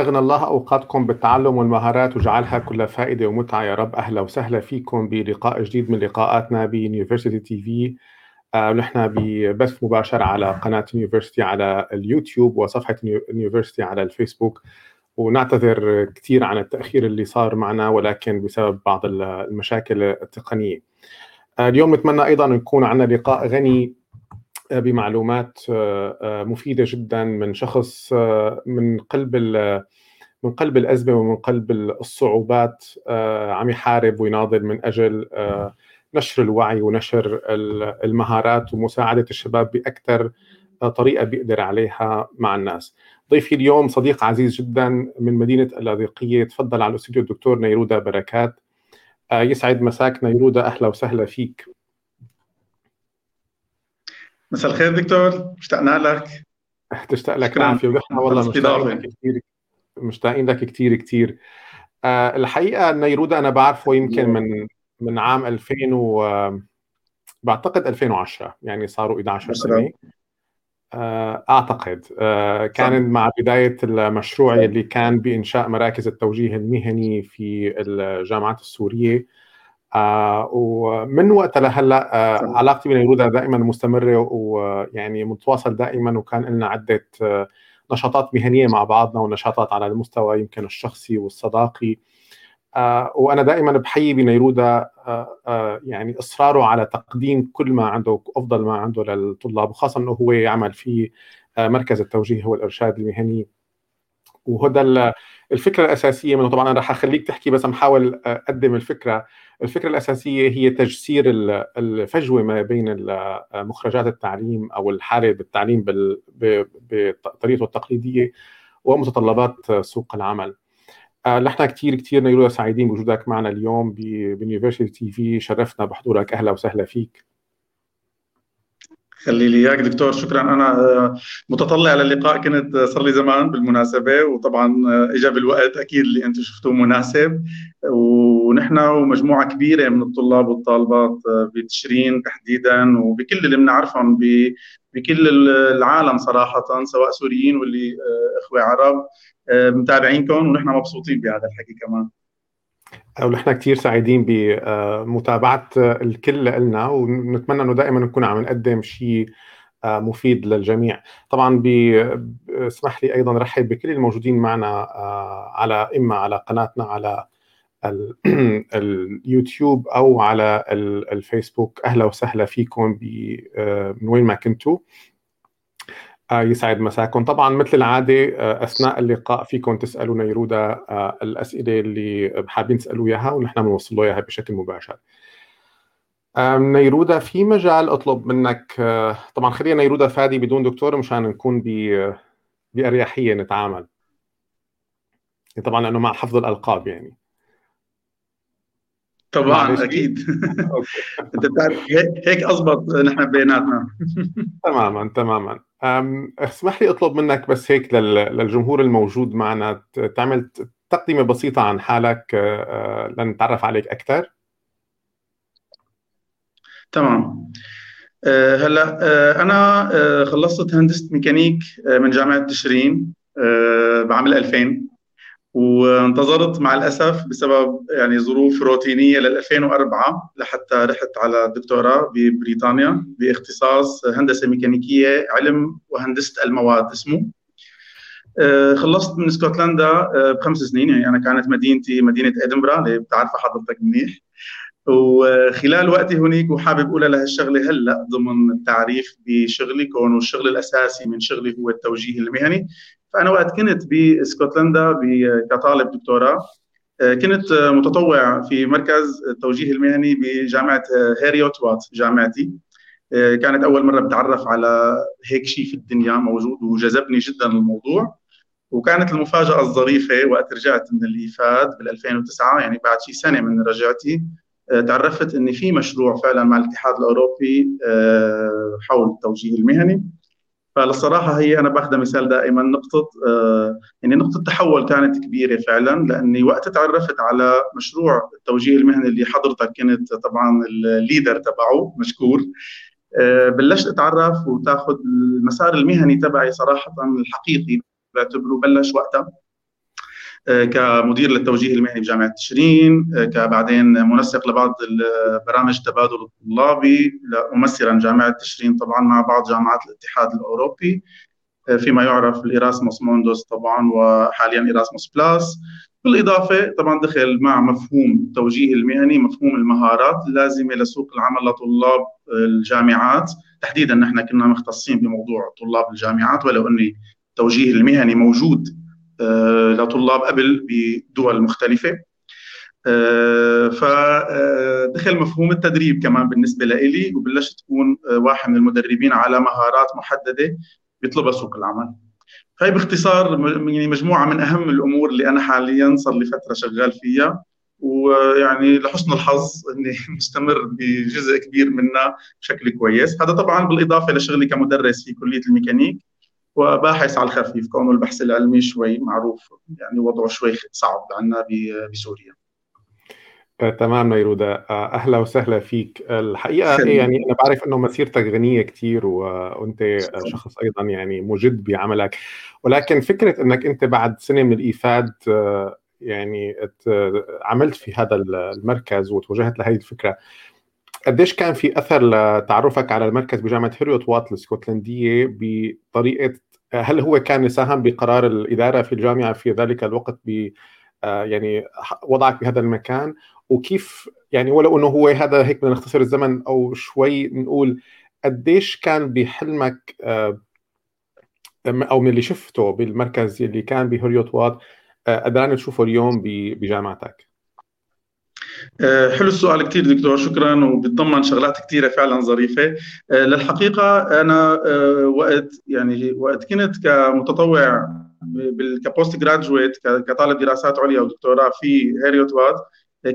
أغنى الله أوقاتكم بالتعلم والمهارات وجعلها كلها فائدة ومتعة. يا رب أهلا وسهلا فيكم بلقاء جديد من لقاءاتنا ب University TV. نحن ببث مباشر على قناة University على اليوتيوب وصفحة University على الفيسبوك. ونعتذر كثير عن التأخير اللي صار معنا ولكن بسبب بعض المشاكل التقنية. اليوم نتمنى أيضا يكون عندنا لقاء غني بمعلومات مفيدة جدا من شخص من قلب من قلب الأزمة ومن قلب الصعوبات عم يحارب ويناضل من أجل نشر الوعي ونشر المهارات ومساعدة الشباب بأكثر طريقة بيقدر عليها مع الناس. ضيفي اليوم صديق عزيز جدا من مدينة اللاذقية تفضل على الأستوديو الدكتور نيرودا بركات. يسعد مساك نيرودا أهلا وسهلا فيك. مساء الخير دكتور. مشتاقنا لك. تشتاق لك العافيه ونحن والله مشتاقين لك كثير مشتاقين لك كثير كثير أه الحقيقة نيرودا أنا بعرفه يمكن من من عام 2000 و بعتقد 2010 يعني صاروا 11 سنة. أه أعتقد. أه كان مع بداية المشروع اللي كان بإنشاء مراكز التوجيه المهني في الجامعات السورية. آه ومن وقتها لهلأ آه علاقتي بنيرودا دائما مستمرة ويعني متواصل دائما وكان لنا عدة آه نشاطات مهنية مع بعضنا ونشاطات على المستوى يمكن الشخصي والصداقي. آه وأنا دائما بحيي بنيرودا آه آه يعني إصراره على تقديم كل ما عنده أفضل ما عنده للطلاب وخاصة إنه هو يعمل في مركز التوجيه والإرشاد المهني. وهذا الفكرة الأساسية منه. طبعا أنا رح أخليك تحكي بس محاول أقدم الفكرة. الفكرة الأساسية هي تجسير الفجوة ما بين مخرجات التعليم أو الحالة بالتعليم بطريقته التقليدية ومتطلبات سوق العمل. نحن كثير كثير سعيدين بوجودك معنا اليوم ب University TV. شرفنا بحضورك. أهلا وسهلا فيك. خلي لي إياك. دكتور شكرا. أنا متطلع للقاء. كنت صار لي زمان بالمناسبة وطبعا اجى بالوقت أكيد اللي أنتم شفتوه مناسب. ونحن ومجموعة كبيرة من الطلاب والطالبات بتشرين تحديدا وبكل اللي بنعرفهم بكل العالم صراحة سواء سوريين واللي إخوة عرب متابعينكم ونحن مبسوطين بهذا الحكي كمان. ونحن كثير سعيدين بمتابعة الكل لنا ونتمنى إنه دائما نكون عم نقدم شيء مفيد للجميع. طبعا اسمح لي أيضا رحب بكل الموجودين معنا على إما على قناتنا على اليوتيوب أو على الفيسبوك. أهلا وسهلا فيكم من وين ما كنتوا. يسعد مساكم طبعا مثل العادة أثناء اللقاء فيكم تسألوا نيرودا الأسئلة اللي حابين تسألوا إياها ونحن بنوصل له إياها بشكل مباشر. نيرودا في مجال أطلب منك طبعا خلينا نيرودا فادي بدون دكتور مشان نكون بأريحية نتعامل. طبعا لأنه مع حفظ الألقاب يعني. طبعا أكيد. أنت بتعرف هيك اضبط نحن بيناتنا. تماما تماما. اسمح لي أطلب منك بس هيك للجمهور الموجود معنا تعمل تقدمه بسيطة عن حالك لنتعرف عليك أكثر تمام. هلأ أنا خلصت هندسة ميكانيك من جامعة تشرين بعام 2000 وانتظرت مع الأسف بسبب يعني ظروف روتينية لل 2004 لحتى رحت على الدكتوراه ببريطانيا باختصاص هندسة ميكانيكية علم وهندسة المواد اسمه. خلصت من اسكتلندا بخمس سنين يعني أنا كانت مدينتي مدينة أدنبرا اللي بتعرفها حضرتك منيح. وخلال وقتي هناك وحابب أقول لهالشغله هلأ ضمن التعريف بشغلي كونه الشغل الأساسي من شغلي هو التوجيه المهني. فأنا وقت كنت باسكتلندا كطالب دكتوراه كنت متطوع في مركز التوجيه المهني بجامعة هاريوت وات جامعتي. كانت أول مرة بتعرف على هيك شيء في الدنيا موجود وجذبني جدا الموضوع. وكانت المفاجأة الظريفة وقت رجعت من الايفاد بال 2009 يعني بعد شيء سنة من رجعتي تعرفت ان في مشروع فعلا مع الاتحاد الأوروبي حول التوجيه المهني. فالصراحه هي أنا باخذها مثال دائما. نقطة يعني نقطة تحول كانت كبيرة فعلا لأني وقت تعرفت على مشروع التوجيه المهني اللي حضرتك كنت طبعا الليدر تبعه مشكور. بلشت أتعرف وتاخذ المسار المهني تبعي صراحة الحقيقي بعتبره بلش وقتها. كمدير للتوجيه المهني بجامعة تشرين كبعدين منسق لبعض البرامج التبادل الطلابي ممثلا جامعة تشرين طبعا مع بعض جامعات الاتحاد الأوروبي. فيما يعرف الإراسموس موندوس طبعا وحاليا إراسموس بلاس. بالإضافة طبعا دخل مع مفهوم التوجيه المهني مفهوم المهارات اللازمة لسوق العمل لطلاب الجامعات. تحديدا نحن كنا مختصين بموضوع طلاب الجامعات ولو أن التوجيه المهني موجود آه، لطلاب قبل بدول مختلفة. آه، فدخل مفهوم التدريب كمان بالنسبة لي وبلشت تكون واحد من المدربين على مهارات محددة بيطلبها سوق العمل. هاي باختصار يعني مجموعة من أهم الأمور اللي أنا حاليا صار لي فترة شغال فيها. ويعني لحسن الحظ إني مستمر بجزء كبير منها بشكل كويس. هذا طبعا بالإضافة لشغلي كمدرس في كلية الميكانيك. وباحث على الخفيف كونه البحث العلمي شوي معروف يعني وضعه شوي صعب عندنا بسوريا. آه، تمام نيرودا آه، أهلا وسهلا فيك. الحقيقة يعني أنا بعرف إنه مسيرتك غنية كثير وأنت شخص أيضا يعني مجد بعملك. ولكن فكرة إنك أنت بعد سنة من الإيفاد آه، يعني عملت في هذا المركز وتوجهت لهذه الفكرة قديش كان في أثر لتعرفك على المركز بجامعة Heriot-Watt الاسكتلنديه بطريقة هل هو كان ساهم بقرار الإدارة في الجامعة في ذلك الوقت ب يعني وضعك بهذا المكان؟ وكيف يعني ولو إنه هو هذا هيك بدنا نختصر الزمن أو شوي نقول قديش كان بحلمك آه، أو من اللي شفته بالمركز اللي كان ب Heriot-Watt آه، قدران تشوفه اليوم بجامعتك؟ آه، حلو السؤال كثير دكتور شكرا وبتضمن شغلات كثيره فعلا ظريفة. للحقيقة أنا وقت يعني وقت كنت كمتطوع ك postgraduate كطالب دراسات عليا ودكتوراه في Heriot-Watt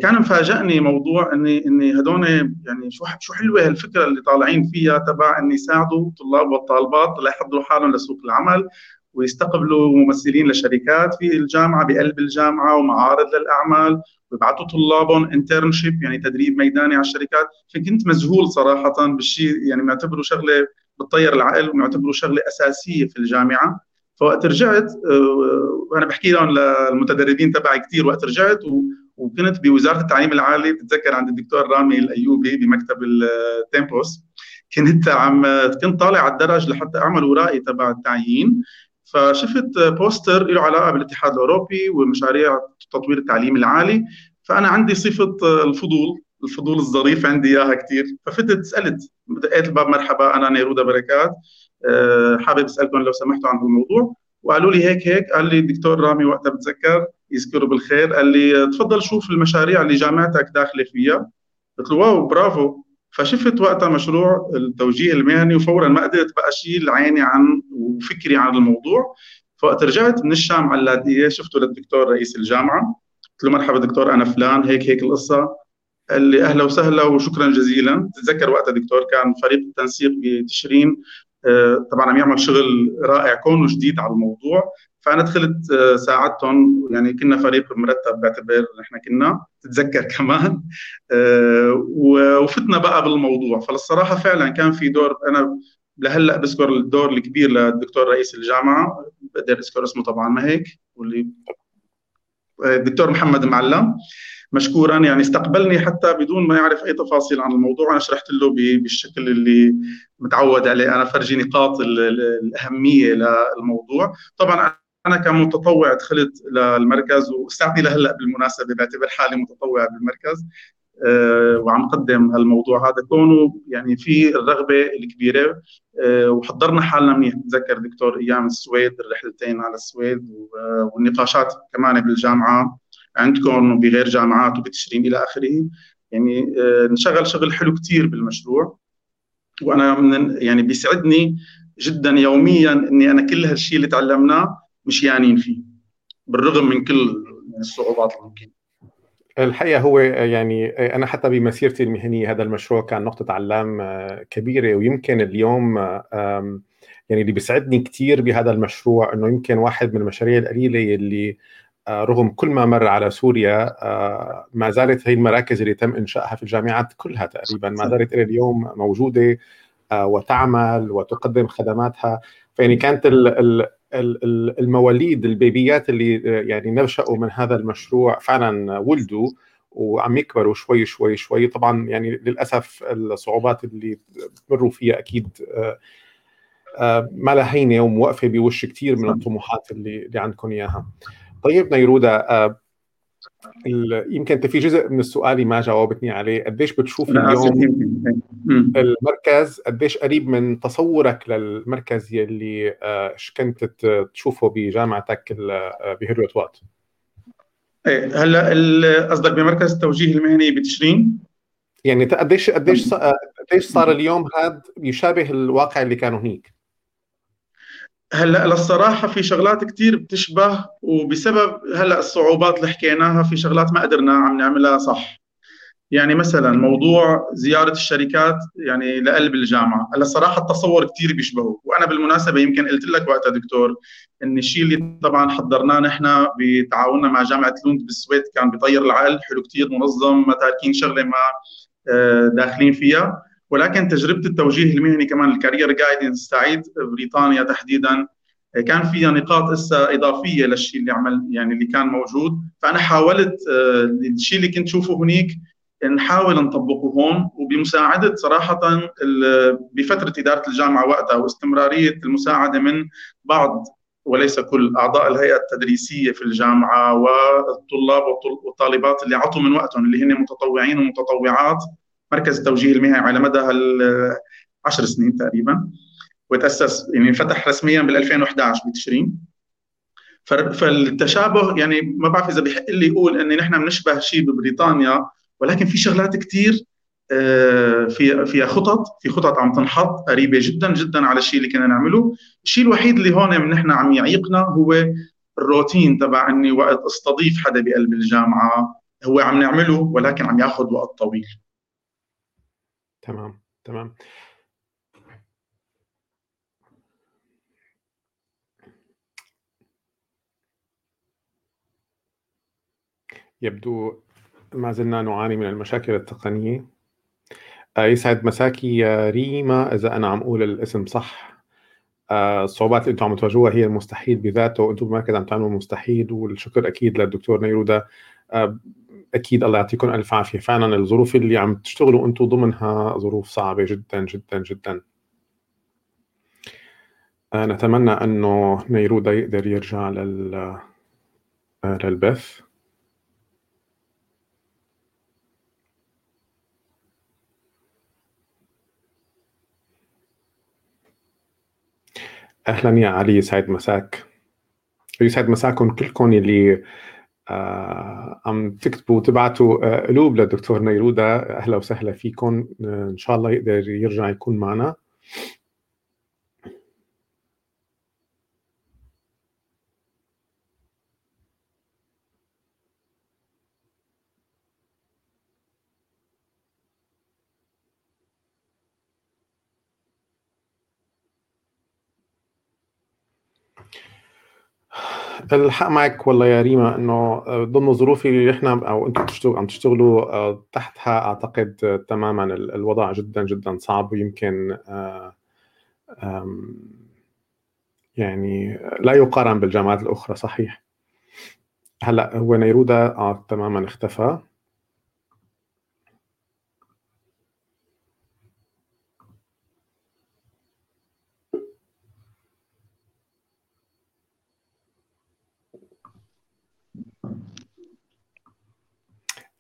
كان مفاجئني موضوع إني إني هدول يعني شو شو حلوة هالفكرة اللي طالعين فيها تبع ان يساعدوا الطلاب والطالبات ليحضروا حالهم لسوق العمل. ويستقبلوا ممثلين لشركات في الجامعة بقلب الجامعة ومعارض للأعمال ويبعثوا طلابهم internship يعني تدريب ميداني على الشركات. فكنت مذهول صراحة بالشيء يعني معتبره شغلة بتطير العقل ومعتبره شغلة أساسية في الجامعة. فوقت رجعت آه، وأنا بحكي لهم للمتدربين تبعي كثير وقت رجعت وكنت بوزارة التعليم العالي بتذكر عند الدكتور رامي الأيوبي بمكتب ال Tempus كنت عم كنت طالع على الدرج لحتى أعمل ورائي تبع التعيين. فشفت بوستر له علاقة بالاتحاد الأوروبي ومشاريع تطوير التعليم العالي فأنا عندي صفة الفضول الفضول الظريف عندي إياها كثير ففتت سألت دقيت الباب مرحبا أنا نيرودا بركات أه، حابب أسألكم لو سمحتوا عن الموضوع. وقالوا لي هيك هيك قال لي الدكتور رامي وقتها بتذكر يذكره بالخير قال لي تفضل شوف المشاريع اللي جامعتك داخلة فيها. قلت له واو برافو. فشفت وقتها مشروع التوجيه المهني وفورا ما قدرت بقى أشيل عيني عن وفكري عن الموضوع. فوقت رجعت من الشام على اللاذقيه شفته للدكتور رئيس الجامعة. قلت له مرحبا دكتور أنا فلان هيك هيك القصة. قال لي أهلا وسهلا وشكرا جزيلا. تتذكر وقتها دكتور كان فريق التنسيق بتشرين آه، طبعا عم يعمل شغل رائع كونه جديد على الموضوع. فأنا دخلت آه، ساعدتهم. يعني كنا فريق مرتب بعتبر نحن كنا تتذكر كمان. آه، وفتنا بقى بالموضوع. فالصراحة فعلا كان في دور أنا لهلأ بذكر الدور الكبير للدكتور رئيس الجامعة. بقدر أذكر اسمه طبعا ما هيك؟ واللي الدكتور محمد معلم. مشكورا يعني استقبلني حتى بدون ما يعرف أي تفاصيل عن الموضوع. أنا شرحت له بالشكل اللي متعود عليه. أنا فرجي نقاط الأهمية للموضوع. طبعا أنا كمتطوع دخلت للمركز وساعتني لهلا بالمناسبة بعتبر حالي متطوع بالمركز. أه وعم قدم هالموضوع. هذا كونه يعني في الرغبة الكبيرة. أه وحضرنا حالنا منيح. بتذكر دكتور أيام السويد الرحلتين على السويد والنقاشات كمان بالجامعة. عندكم وبغير جامعات وبتشرين إلى آخره. يعني نشغل شغل حلو كثير بالمشروع. وأنا من يعني بيسعدني جدا يوميا إني أنا كل هالشيء اللي تعلمناه مشيانين فيه بالرغم من كل الصعوبات الممكنه الحقيقة هو يعني أنا حتى بمسيرتي المهنية هذا المشروع كان نقطة علام كبيرة ويمكن اليوم يعني اللي بيسعدني كثير بهذا المشروع إنه يمكن واحد من المشاريع القليلة اللي رغم كل ما مر على سوريا ما زالت هي المراكز اللي تم إنشائها في الجامعات كلها تقريبا ما زالت إلى اليوم موجودة وتعمل وتقدم خدماتها. فيعني كانت المواليد البيبيات اللي يعني نشأوا من هذا المشروع فعلا ولدوا وعم يكبروا شوي شوي شوي طبعا يعني للأسف الصعوبات اللي بمروا فيها أكيد ما لها هينة وموقفة بوش كثير من الطموحات اللي اللي عندكم إياها. طيب نيرودا يمكن أنت في جزء من السؤال ما جاوبتني عليه. قديش بتشوف اليوم المركز؟ قديش قريب من تصورك للمركز يلي كنت تشوفه بجامعتك بهيروت وات؟ إيه هلأ قصدك بمركز التوجيه المهني بتشرين؟ يعني قديش قديش قديش صار اليوم هذا يشابه الواقع اللي كانوا هنيك؟ هلأ للصراحة في شغلات كثير بتشبه وبسبب هلأ الصعوبات اللي حكيناها في شغلات ما قدرنا عم نعملها صح. يعني مثلا موضوع زيارة الشركات يعني لقلب الجامعة. هلأ الصراحه التصور كثير بيشبهه وأنا بالمناسبة يمكن قلت لك وقتها دكتور إن الشيء اللي طبعا حضرناه نحن بتعاوننا مع جامعة لوند بالسويد كان بيطير العقل حلو كثير منظم ما تاركين شغلة ما آه، داخلين فيها. ولكن تجربة التوجيه المهني كمان ال career guidance تاعيت بريطانيا تحديدا. كان فيها نقاط إسا إضافية للشيء اللي عمل يعني اللي كان موجود. فأنا حاولت آه، الشيء اللي كنت شوفه هنيك نحاول نطبقه هون. وبمساعدة صراحة بفترة إدارة الجامعة وقتها واستمرارية المساعدة من بعض وليس كل أعضاء الهيئة التدريسية في الجامعة والطلاب والطالبات اللي عطوا من وقتهم اللي هن متطوعين ومتطوعات. مركز التوجيه المهني على مدى عشر سنين تقريبا وتأسس يعني فتح رسميا بال 2011 بتشرين فالتشابه يعني ما بعرف إذا بحق لي أقول إن نحن بنشبه شيء ببريطانيا ولكن في شغلات كثير آه، في فيها خطط في خطط عم تنحط قريبة جدا جدا على الشيء اللي كنا نعمله. الشيء الوحيد اللي هون نحن عم يعيقنا هو الروتين تبع إني وقت أستضيف حدا بقلب الجامعة هو عم نعمله ولكن عم ياخذ وقت طويل. تمام تمام. يبدو ما زلنا نعاني من المشاكل التقنية. آه، يسعد مساكي يا ريما إذا أنا عم أقول الاسم صح. آه، الصعوبات اللي أنتم عم تواجهوها هي المستحيل بذاته وأنتم بمركز عم تعملوا المستحيل والشكر أكيد للدكتور نيرودا آه، أكيد الله يعطيكم ألف عافية. فعلا الظروف اللي عم تشتغلوا أنتم ضمنها ظروف صعبة جدا جدا جدا. نتمنى أنه نيرودا يقدر يرجع لل للبث. أهلا يا علي يسعد مساك. يسعد مساكم كلكم اللي عم تكتبوا وتبعتوا آه، قلوب للدكتور نيرودا أهلا وسهلا فيكم آه، إن شاء الله يقدر يرجع يكون معنا. الحق معك والله يا ريما إنه آه، ضمن الظروف اللي إحنا أو أنتم بتشتغلوا عم تشتغلوا آه، تحتها أعتقد تماما الوضع جدا جدا صعب ويمكن آه، يعني لا يقارن بالجامعات الأخرى صحيح. هلأ هو نيرودا آه تماما اختفى.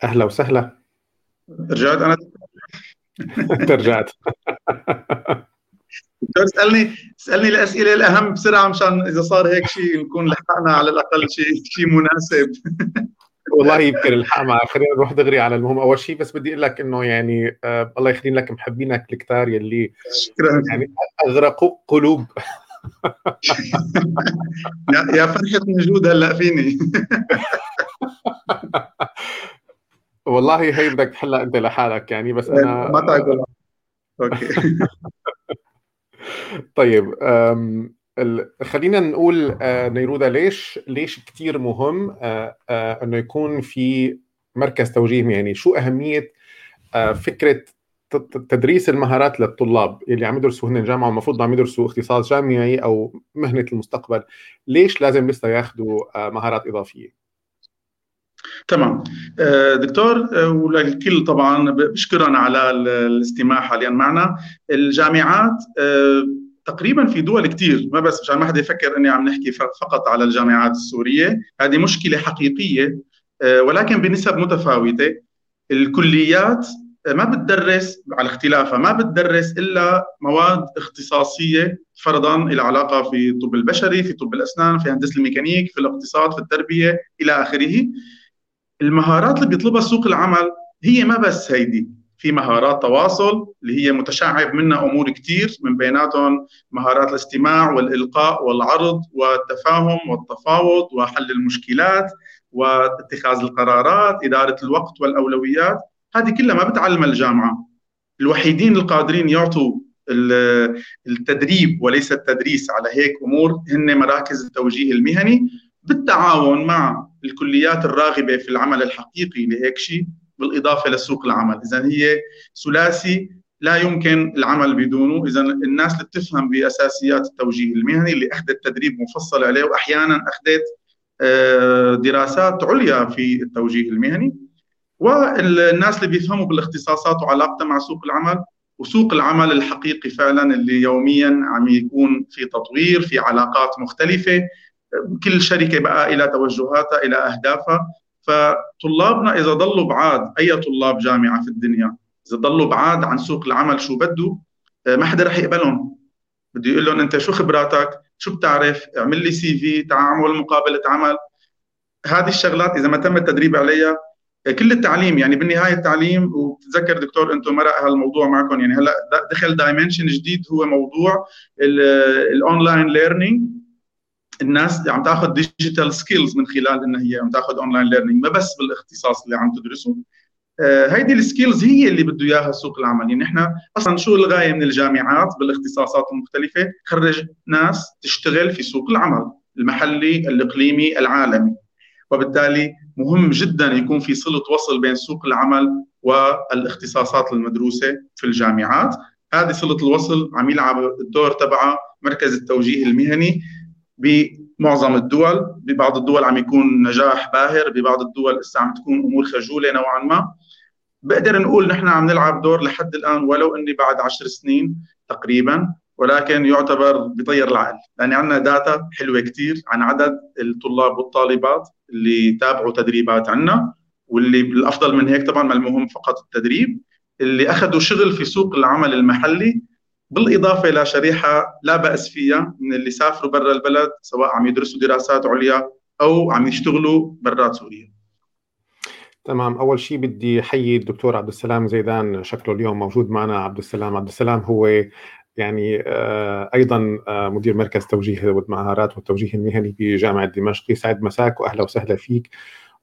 أهلا وسهلا. رجعت أنا؟ انت رجعت. دكتور اسألني اسألني الأسئلة الأهم بسرعة مشان إذا صار هيك شيء نكون لحقنا على الأقل شيء شيء مناسب. والله يمكن الحق معك خلينا نروح دغري على المهم. أول شيء بس بدي أقول لك إنه يعني آه الله يخلي لك محبينك الكتار يلي شكرا. يعني اغرقوا قلوب. يا فرحة وجود هلأ فيني. والله هي بدك تحلها انت لحالك يعني بس أنا ما تعقل أوكي. طيب خلينا نقول آه، نيرودا ليش ليش كثير مهم آه، آه، إنه يكون في مركز توجيه يعني شو أهمية فكرة تدريس المهارات للطلاب اللي عم يدرسوا هن الجامعة والمفروض عم يدرسوا اختصاص جامعي أو مهنة المستقبل؟ ليش لازم لسه ياخذوا مهارات إضافية؟ تمام. دكتور وللكل طبعا بشكرا على الاستماع حاليا معنا. الجامعات تقريبا في دول كثير ما بس مشان ما حدا يفكر إني عم نحكي فقط على الجامعات السورية. هذه مشكلة حقيقية ولكن بنسب متفاوتة. الكليات ما بتدرس على اختلافها ما بتدرس إلا مواد اختصاصية فرضا العلاقه في الطب البشري في طب الأسنان في هندسة الميكانيك في الاقتصاد في التربية إلى آخره. المهارات اللي بيطلبها سوق العمل هي ما بس هيدي في مهارات تواصل اللي هي متشعب منها أمور كثير من بيناتهم مهارات الاستماع والإلقاء والعرض والتفاهم والتفاوض وحل المشكلات واتخاذ القرارات إدارة الوقت والأولويات هذه كلها ما بتعلمها الجامعة. الوحيدين القادرين يعطوا التدريب وليس التدريس على هيك أمور هن مراكز التوجيه المهني. بالتعاون مع الكليات الراغبة في العمل الحقيقي لهيك شيء بالإضافة لسوق العمل، اذا هي ثلاثي لا يمكن العمل بدونه، اذا الناس اللي بتفهم بأساسيات التوجيه المهني اللي أخذت تدريب مفصل عليه واحيانا أخذت آه، دراسات عليا في التوجيه المهني. والناس اللي بيفهموا بالاختصاصات وعلاقتها مع سوق العمل وسوق العمل الحقيقي فعلا اللي يوميا عم يكون في تطوير في علاقات مختلفة. كل شركة بقى إلى توجهاتها إلى أهدافها. فطلابنا إذا ضلوا بعاد أي طلاب جامعة في الدنيا إذا ضلوا بعاد عن سوق العمل شو بده ما حدا رح يقبلهم. بده يقول لهم أنت شو خبراتك؟ شو بتعرف؟ اعمل لي سي في تعامل مقابلة عمل. هذه الشغلات إذا ما تم التدريب عليها كل التعليم يعني بالنهاية التعليم وبتذكر دكتور أنتم مرق هالموضوع معكم يعني هلأ دخل dimension جديد هو موضوع ال online learning الناس عم تاخذ digital skills من خلال إنها هي عم تاخذ online learning ما بس بالاختصاص اللي عم تدرسه. آه، هيدي ال skills هي اللي بده إياها سوق العمل. يعني إحنا أصلا شو الغاية من الجامعات بالاختصاصات المختلفة؟ تخرج ناس تشتغل في سوق العمل المحلي الإقليمي العالمي. وبالتالي مهم جدا يكون في صله وصل بين سوق العمل والاختصاصات المدروسة في الجامعات. هذه صله الوصل عم يلعب الدور تبعها مركز التوجيه المهني. بمعظم الدول ببعض الدول عم يكون نجاح باهر ببعض الدول لسه عم تكون أمور خجولة نوعا ما. بقدر نقول نحن عم نلعب دور لحد الآن ولو إني بعد عشر سنين تقريبا ولكن يعتبر بطير العقل. لأن عندنا داتا حلوة كثير عن عدد الطلاب والطالبات اللي تابعوا تدريبات عنا واللي بالأفضل من هيك طبعا ما المهم فقط التدريب. اللي أخذوا شغل في سوق العمل المحلي بالإضافة لشريحه لا بأس فيها من اللي سافروا برا البلد سواء عم يدرسوا دراسات عليا أو عم يشتغلوا برات سوريا. تمام. أول شيء بدي أحيي الدكتور عبد السلام زيدان. شكله اليوم موجود معنا. عبد السلام عبد السلام هو يعني آه، أيضا آه، مدير مركز توجيه والمهارات والتوجيه المهني بجامعة دمشق. يسعد مساك واهلا وسهلا فيك.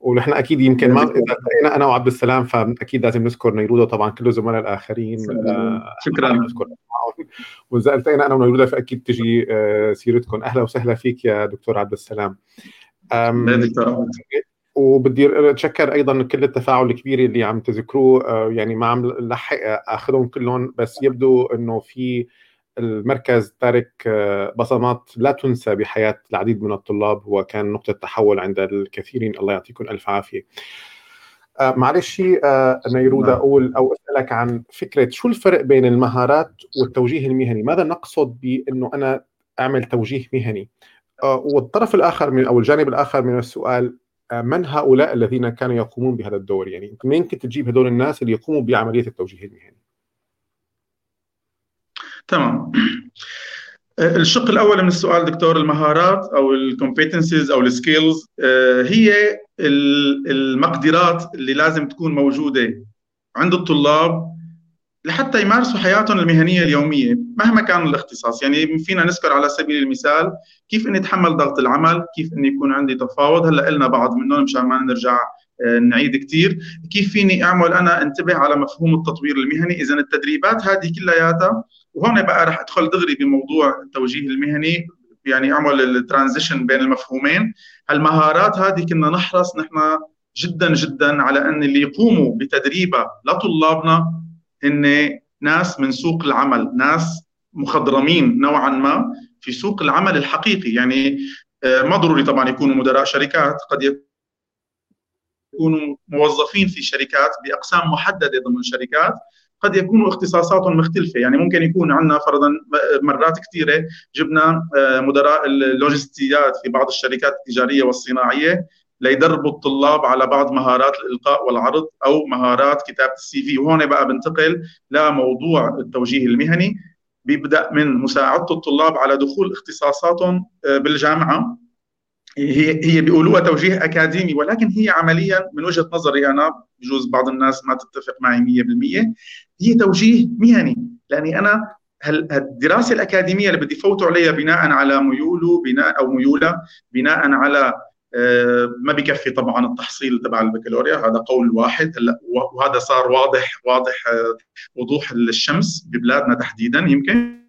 ونحن أكيد يمكن ما إذا التقينا أنا وعبد السلام فأكيد لازم نذكر نيرودا طبعا كل الزملاء الآخرين آه، شكرا. وإذا التقينا أنا ونيرودا فأكيد تجي سيرتكم. أهلا وسهلا فيك يا دكتور عبد السلام. وبدي أتشكر أيضا كل التفاعل الكبير اللي عم تذكروه يعني ما عم لحق آخذهم كلهم بس يبدو إنه في المركز تارك آه، بصمات لا تنسى بحياة العديد من الطلاب وكان نقطة تحول عند الكثيرين. الله يعطيكم ألف عافية. آه، معلش آه، نيرودا نعم. أقول أو أسألك عن فكرة شو الفرق بين المهارات والتوجيه المهني؟ ماذا نقصد بأنه أنا أعمل توجيه مهني؟ والطرف الآخر من أو الجانب الآخر من السؤال من هؤلاء الذين كانوا يقومون بهذا الدور؟ يعني منين كنت تجيب هدول الناس اللي يقوموا بعملية التوجيه المهني. تمام. الشق الأول من السؤال دكتور المهارات أو ال competences أو ال skills آه، هي المقدرات اللي لازم تكون موجودة عند الطلاب لحتى يمارسوا حياتهم المهنية اليومية مهما كان الاختصاص. يعني فينا نذكر على سبيل المثال كيف إني أتحمل ضغط العمل كيف إني يكون عندي تفاوض. هلأ قلنا بعض منهم مشان ما نرجع آه، نعيد كثير كيف فيني أعمل أنا انتبه على مفهوم التطوير المهني؟ إذا التدريبات هذه كلياتها وهون بقى رح أدخل دغري بموضوع التوجيه المهني يعني أعمل الترانزيشن بين المفهومين. المهارات هذه كنا نحرص نحن جدا جدا على أن اللي يقوموا بتدريبها لطلابنا هن ناس من سوق العمل ناس مخضرمين نوعا ما في سوق العمل الحقيقي. يعني آه، ما ضروري طبعا يكونوا مدراء شركات قد يكونوا موظفين في شركات بأقسام محددة ضمن شركات. قد يكونوا اختصاصاتهم مختلفة. يعني ممكن يكون عندنا فرضا مرات كثيرة جبنا آه، مدراء اللوجستيات في بعض الشركات التجارية والصناعية ليدربوا الطلاب على بعض مهارات الإلقاء والعرض أو مهارات كتابة السي في. وهون بقى بنتقل لموضوع التوجيه المهني. بيبدأ من مساعدة الطلاب على دخول اختصاصاتهم آه، بالجامعة. هي هي بيقولوها توجيه أكاديمي ولكن هي عمليا من وجهة نظري أنا بجوز بعض الناس ما تتفق معي 100% هي توجيه مهني. لأني أنا الدراسة الأكاديمية اللي بدي فوتوا عليها بناء على ميوله بناء أو ميولة بناء على آه، ما بكفي طبعا التحصيل تبع البكالوريا هذا قول واحد. وهذا صار واضح واضح آه، وضوح الشمس ببلادنا تحديدا يمكن.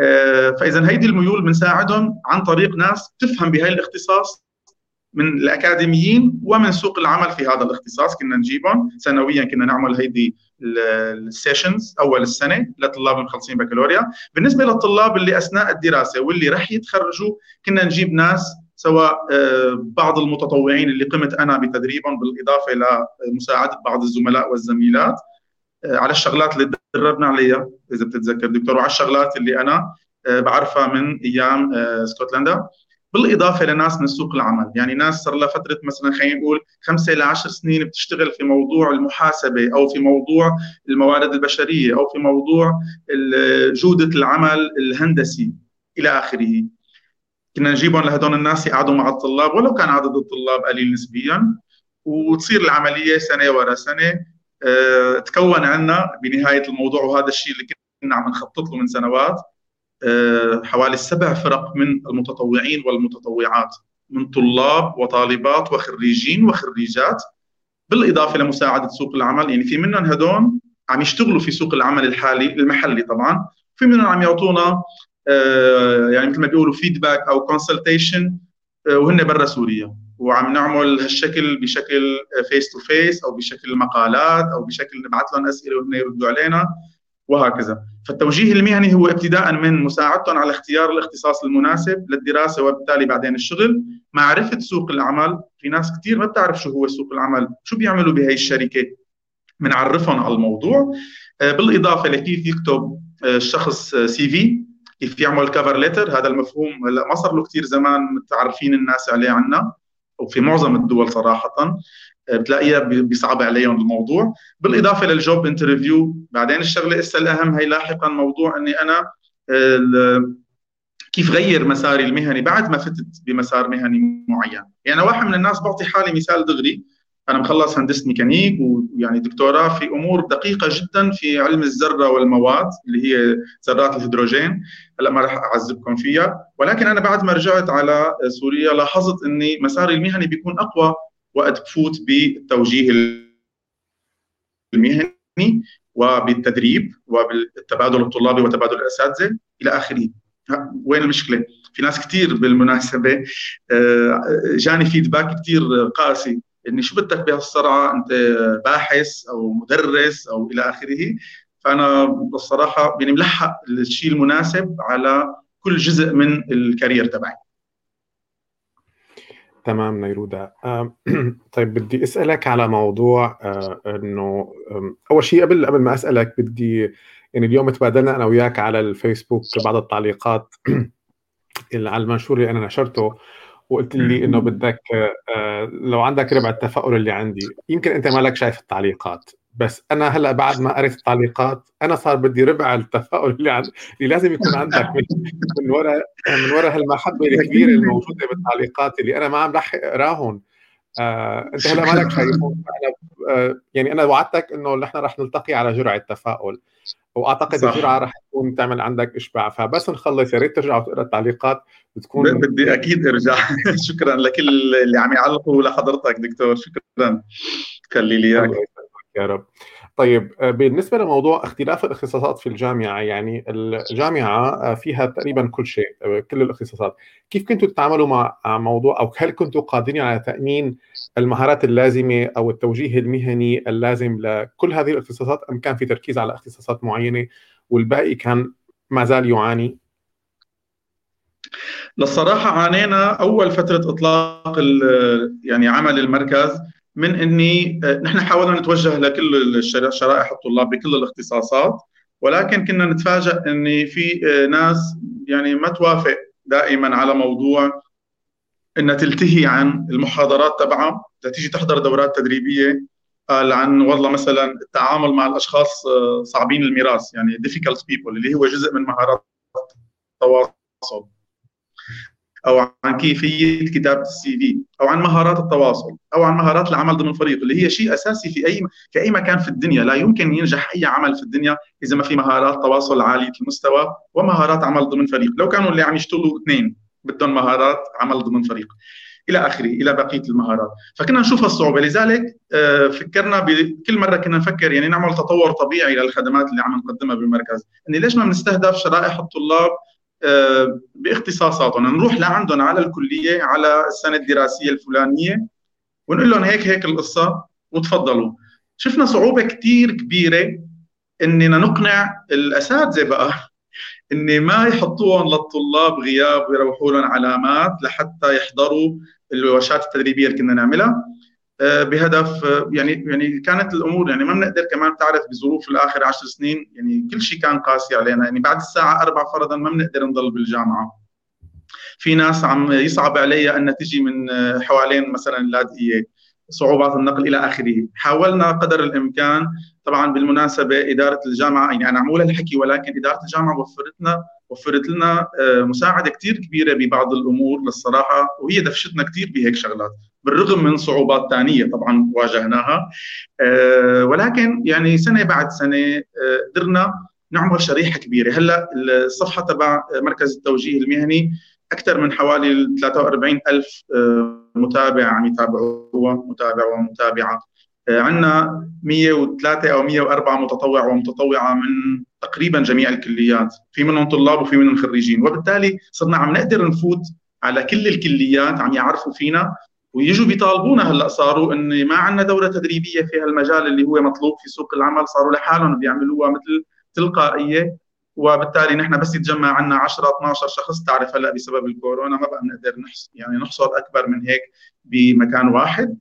آه، فاذا هيدي الميول بنساعدهم عن طريق ناس تفهم بهي الاختصاص. من الأكاديميين ومن سوق العمل في هذا الاختصاص. كنا نجيبهم سنويا كنا نعمل هيدي السيشنز أول السنة لطلاب المخلصين بكالوريا. بالنسبة للطلاب اللي أثناء الدراسة واللي رح يتخرجوا كنا نجيب ناس سواء آه، بعض المتطوعين اللي قمت أنا بتدريبهم بالإضافة لمساعده بعض الزملاء والزميلات. آه، على الشغلات اللي تدربنا عليها إذا بتتذكر دكتور وعلى الشغلات اللي أنا آه، بعرفها من أيام اسكتلندا بالإضافة لناس من سوق العمل، يعني ناس صار لها فترة مثلا خلينا نقول خمسة إلى عشر سنين بتشتغل في موضوع المحاسبة أو في موضوع الموارد البشرية أو في موضوع جودة العمل الهندسي إلى آخره. كنا نجيبهم لهدول الناس يقعدوا مع الطلاب ولو كان عدد الطلاب قليل نسبيا وتصير العملية سنة ورا سنة. أه تكون عندنا بنهاية الموضوع وهذا الشيء اللي كنا عم نخطط له من سنوات. حوالي سبع فرق من المتطوعين والمتطوعات من طلاب وطالبات وخريجين وخريجات بالإضافة لمساعدة سوق العمل. يعني في منهم هدول عم يشتغلوا في سوق العمل الحالي المحلي طبعا. في منهم عم يعطونا آه، يعني مثل ما بيقولوا feedback أو consultation آه، وهن برا سوريا. وعم نعمل هالشكل بشكل face to face أو بشكل مقالات أو بشكل نبعث لهم أسئلة وهن يردوا علينا. وهكذا. فالتوجيه المهني هو ابتداء من مساعدتهم على اختيار الاختصاص المناسب للدراسة وبالتالي بعدين الشغل. معرفة سوق العمل في ناس كثير ما بتعرف شو هو سوق العمل شو بيعملوا بهي الشركة. بنعرفهم على الموضوع. آه، بالإضافة لكيف يكتب الشخص CV كيف يعمل cover letter هذا المفهوم هلا ما صار له كثير زمان متعرفين الناس عليه عنا وفي معظم الدول صراحة. آه، بتلاقيها بيصعب عليهم الموضوع. بالإضافة لل job interview بعدين الشغلة إسا الأهم هي لاحقا موضوع إني أنا كيف غير مساري المهني بعد ما فتت بمسار مهني معين. يعني واحد من الناس بعطي حالي مثال دغري. أنا مخلص هندسة ميكانيك ويعني دكتوراه في أمور دقيقة جدا في علم الذرة والمواد اللي هي ذرات الهيدروجين. هلأ ما راح أعذبكم فيها. ولكن أنا بعد ما رجعت على سوريا لاحظت إني مساري المهني بيكون أقوى وقت بفوت بالتوجيه المهني وبالتدريب وبالتبادل الطلابي وتبادل الأساتذة إلى آخره. وين المشكلة؟ في ناس كثير بالمناسبة آه، جاني فيدباك كثير قاسي إني شو بدك بهالسرعه أنت باحث أو مدرس أو إلى آخره. فأنا بصراحه يعني ملحق الشيء المناسب على كل جزء من الكارير تبعي. تمام نيرودا. طيب بدي أسألك على موضوع آه، إنه أول شيء قبل قبل ما أسألك بدي يعني اليوم تبادلنا أنا وياك على الفيسبوك بعض التعليقات على المنشور اللي أنا نشرته وقلت لي إنه بدك آه، لو عندك ربع التفاؤل اللي عندي يمكن أنت مالك شايف التعليقات. بس أنا هلأ بعد ما قريت التعليقات أنا صار بدي ربع التفاؤل اللي, عند... اللي لازم يكون عندك من, من وراء من وراء هالمحبة الكبيرة الموجوده بالتعليقات اللي أنا ما عم بحق أقراهم. آه، أنت هلأ مالك شايفهم آه، يعني أنا وعدتك إنه نحن رح نلتقي على جرعة تفاؤل وأعتقد صح. الجرعة رح تكون تعمل عندك إشباع. فبس نخلص يا ريت ترجع وتقرا التعليقات بتكون بدي أكيد أرجع. شكرا لكل اللي عم يعلقوا لحضرتك دكتور. شكرا. خلي لي إياك. يا رب. طيب بالنسبة لموضوع اختلاف الاختصاصات في الجامعة يعني الجامعة فيها تقريبا كل شيء كل الاختصاصات. كيف كنتوا تتعاملوا مع موضوع أو هل كنتوا قادرين على تأمين المهارات اللازمة أو التوجيه المهني اللازم لكل هذه الاختصاصات أم كان في تركيز على اختصاصات معينة والباقي كان ما زال يعاني؟ للصراحة عانينا أول فترة إطلاق يعني عمل المركز من إني نحن حاولنا نتوجه لكل شرائح الطلاب بكل الاختصاصات ولكن كنا نتفاجئ ان في ناس يعني ما توافق دائما على موضوع إنها تلتهي عن المحاضرات تبعها تيجي تحضر دورات تدريبية قال عن والله مثلا التعامل مع الأشخاص صعبين الميراث يعني difficult people اللي هو جزء من مهارات التواصل. أو عن كيفية كتابة السي في أو عن مهارات التواصل أو عن مهارات العمل ضمن فريق اللي هي شيء أساسي في أي في أي مكان في الدنيا. لا يمكن ينجح أي عمل في الدنيا إذا ما في مهارات تواصل عالية المستوى ومهارات عمل ضمن فريق. لو كانوا اللي عم يشتغلوا اثنين بدهم مهارات عمل ضمن فريق. إلى آخره إلى بقية المهارات. فكنا نشوف الصعوبه لذلك آه، فكرنا بكل مرة كنا نفكر يعني نعمل تطور طبيعي للخدمات اللي عم نقدمها بالمركز. اني ليش ما بنستهدف شرائح الطلاب باختصاصاتهم نروح لعندهم على الكلية على السنة الدراسية الفلانية ونقول لهم هيك هيك القصة وتفضلوا. شفنا صعوبة كثير كبيرة إننا نقنع الأساتذة بقى ان ما يحطوهم للطلاب غياب ويروحوا لهم علامات لحتى يحضروا الورشات التدريبية اللي كنا نعملها. آه، بهدف آه، يعني يعني كانت الأمور يعني ما بنقدر كمان تعرف بظروف الآخر عشر سنين يعني كل شيء كان قاسي علينا يعني بعد الساعة 4 فرضا ما بنقدر نضل بالجامعة. في ناس عم يصعب علي أن تجي من آه، حوالين مثلا اللاذقية صعوبات النقل إلى آخره. حاولنا قدر الإمكان طبعا بالمناسبة إدارة الجامعة يعني أنا عمولها الحكي ولكن إدارة الجامعة وفرت لنا وفرت لنا مساعدة كثير كبيرة ببعض الأمور للصراحة وهي دفشتنا كثير بهيك شغلات. بالرغم من صعوبات ثانية طبعا واجهناها. آه، ولكن يعني سنة بعد سنة آه، قدرنا نعمل شريحة كبيرة. هلأ الصفحة تبع مركز التوجيه المهني أكثر من حوالي 43 ألف آه، متابع عم يتابعوها متابع ومتابعة. عندنا 103 أو 104 متطوع ومتطوعة من تقريبا جميع الكليات. في منهم طلاب وفي منهم خريجين. وبالتالي صرنا عم نقدر نفوت على كل الكليات عم يعرفوا فينا ويجوا بيطالبونا هلا صاروا إن ما عندنا دوره تدريبية في هالمجال اللي هو مطلوب في سوق العمل صاروا لحالهم بيعملوها مثل تلقائية. وبالتالي نحن بس يتجمع عندنا 10 12 شخص تعرف هلا بسبب الكورونا ما بقى بنقدر نحص يعني نحصر أكبر من هيك بمكان واحد.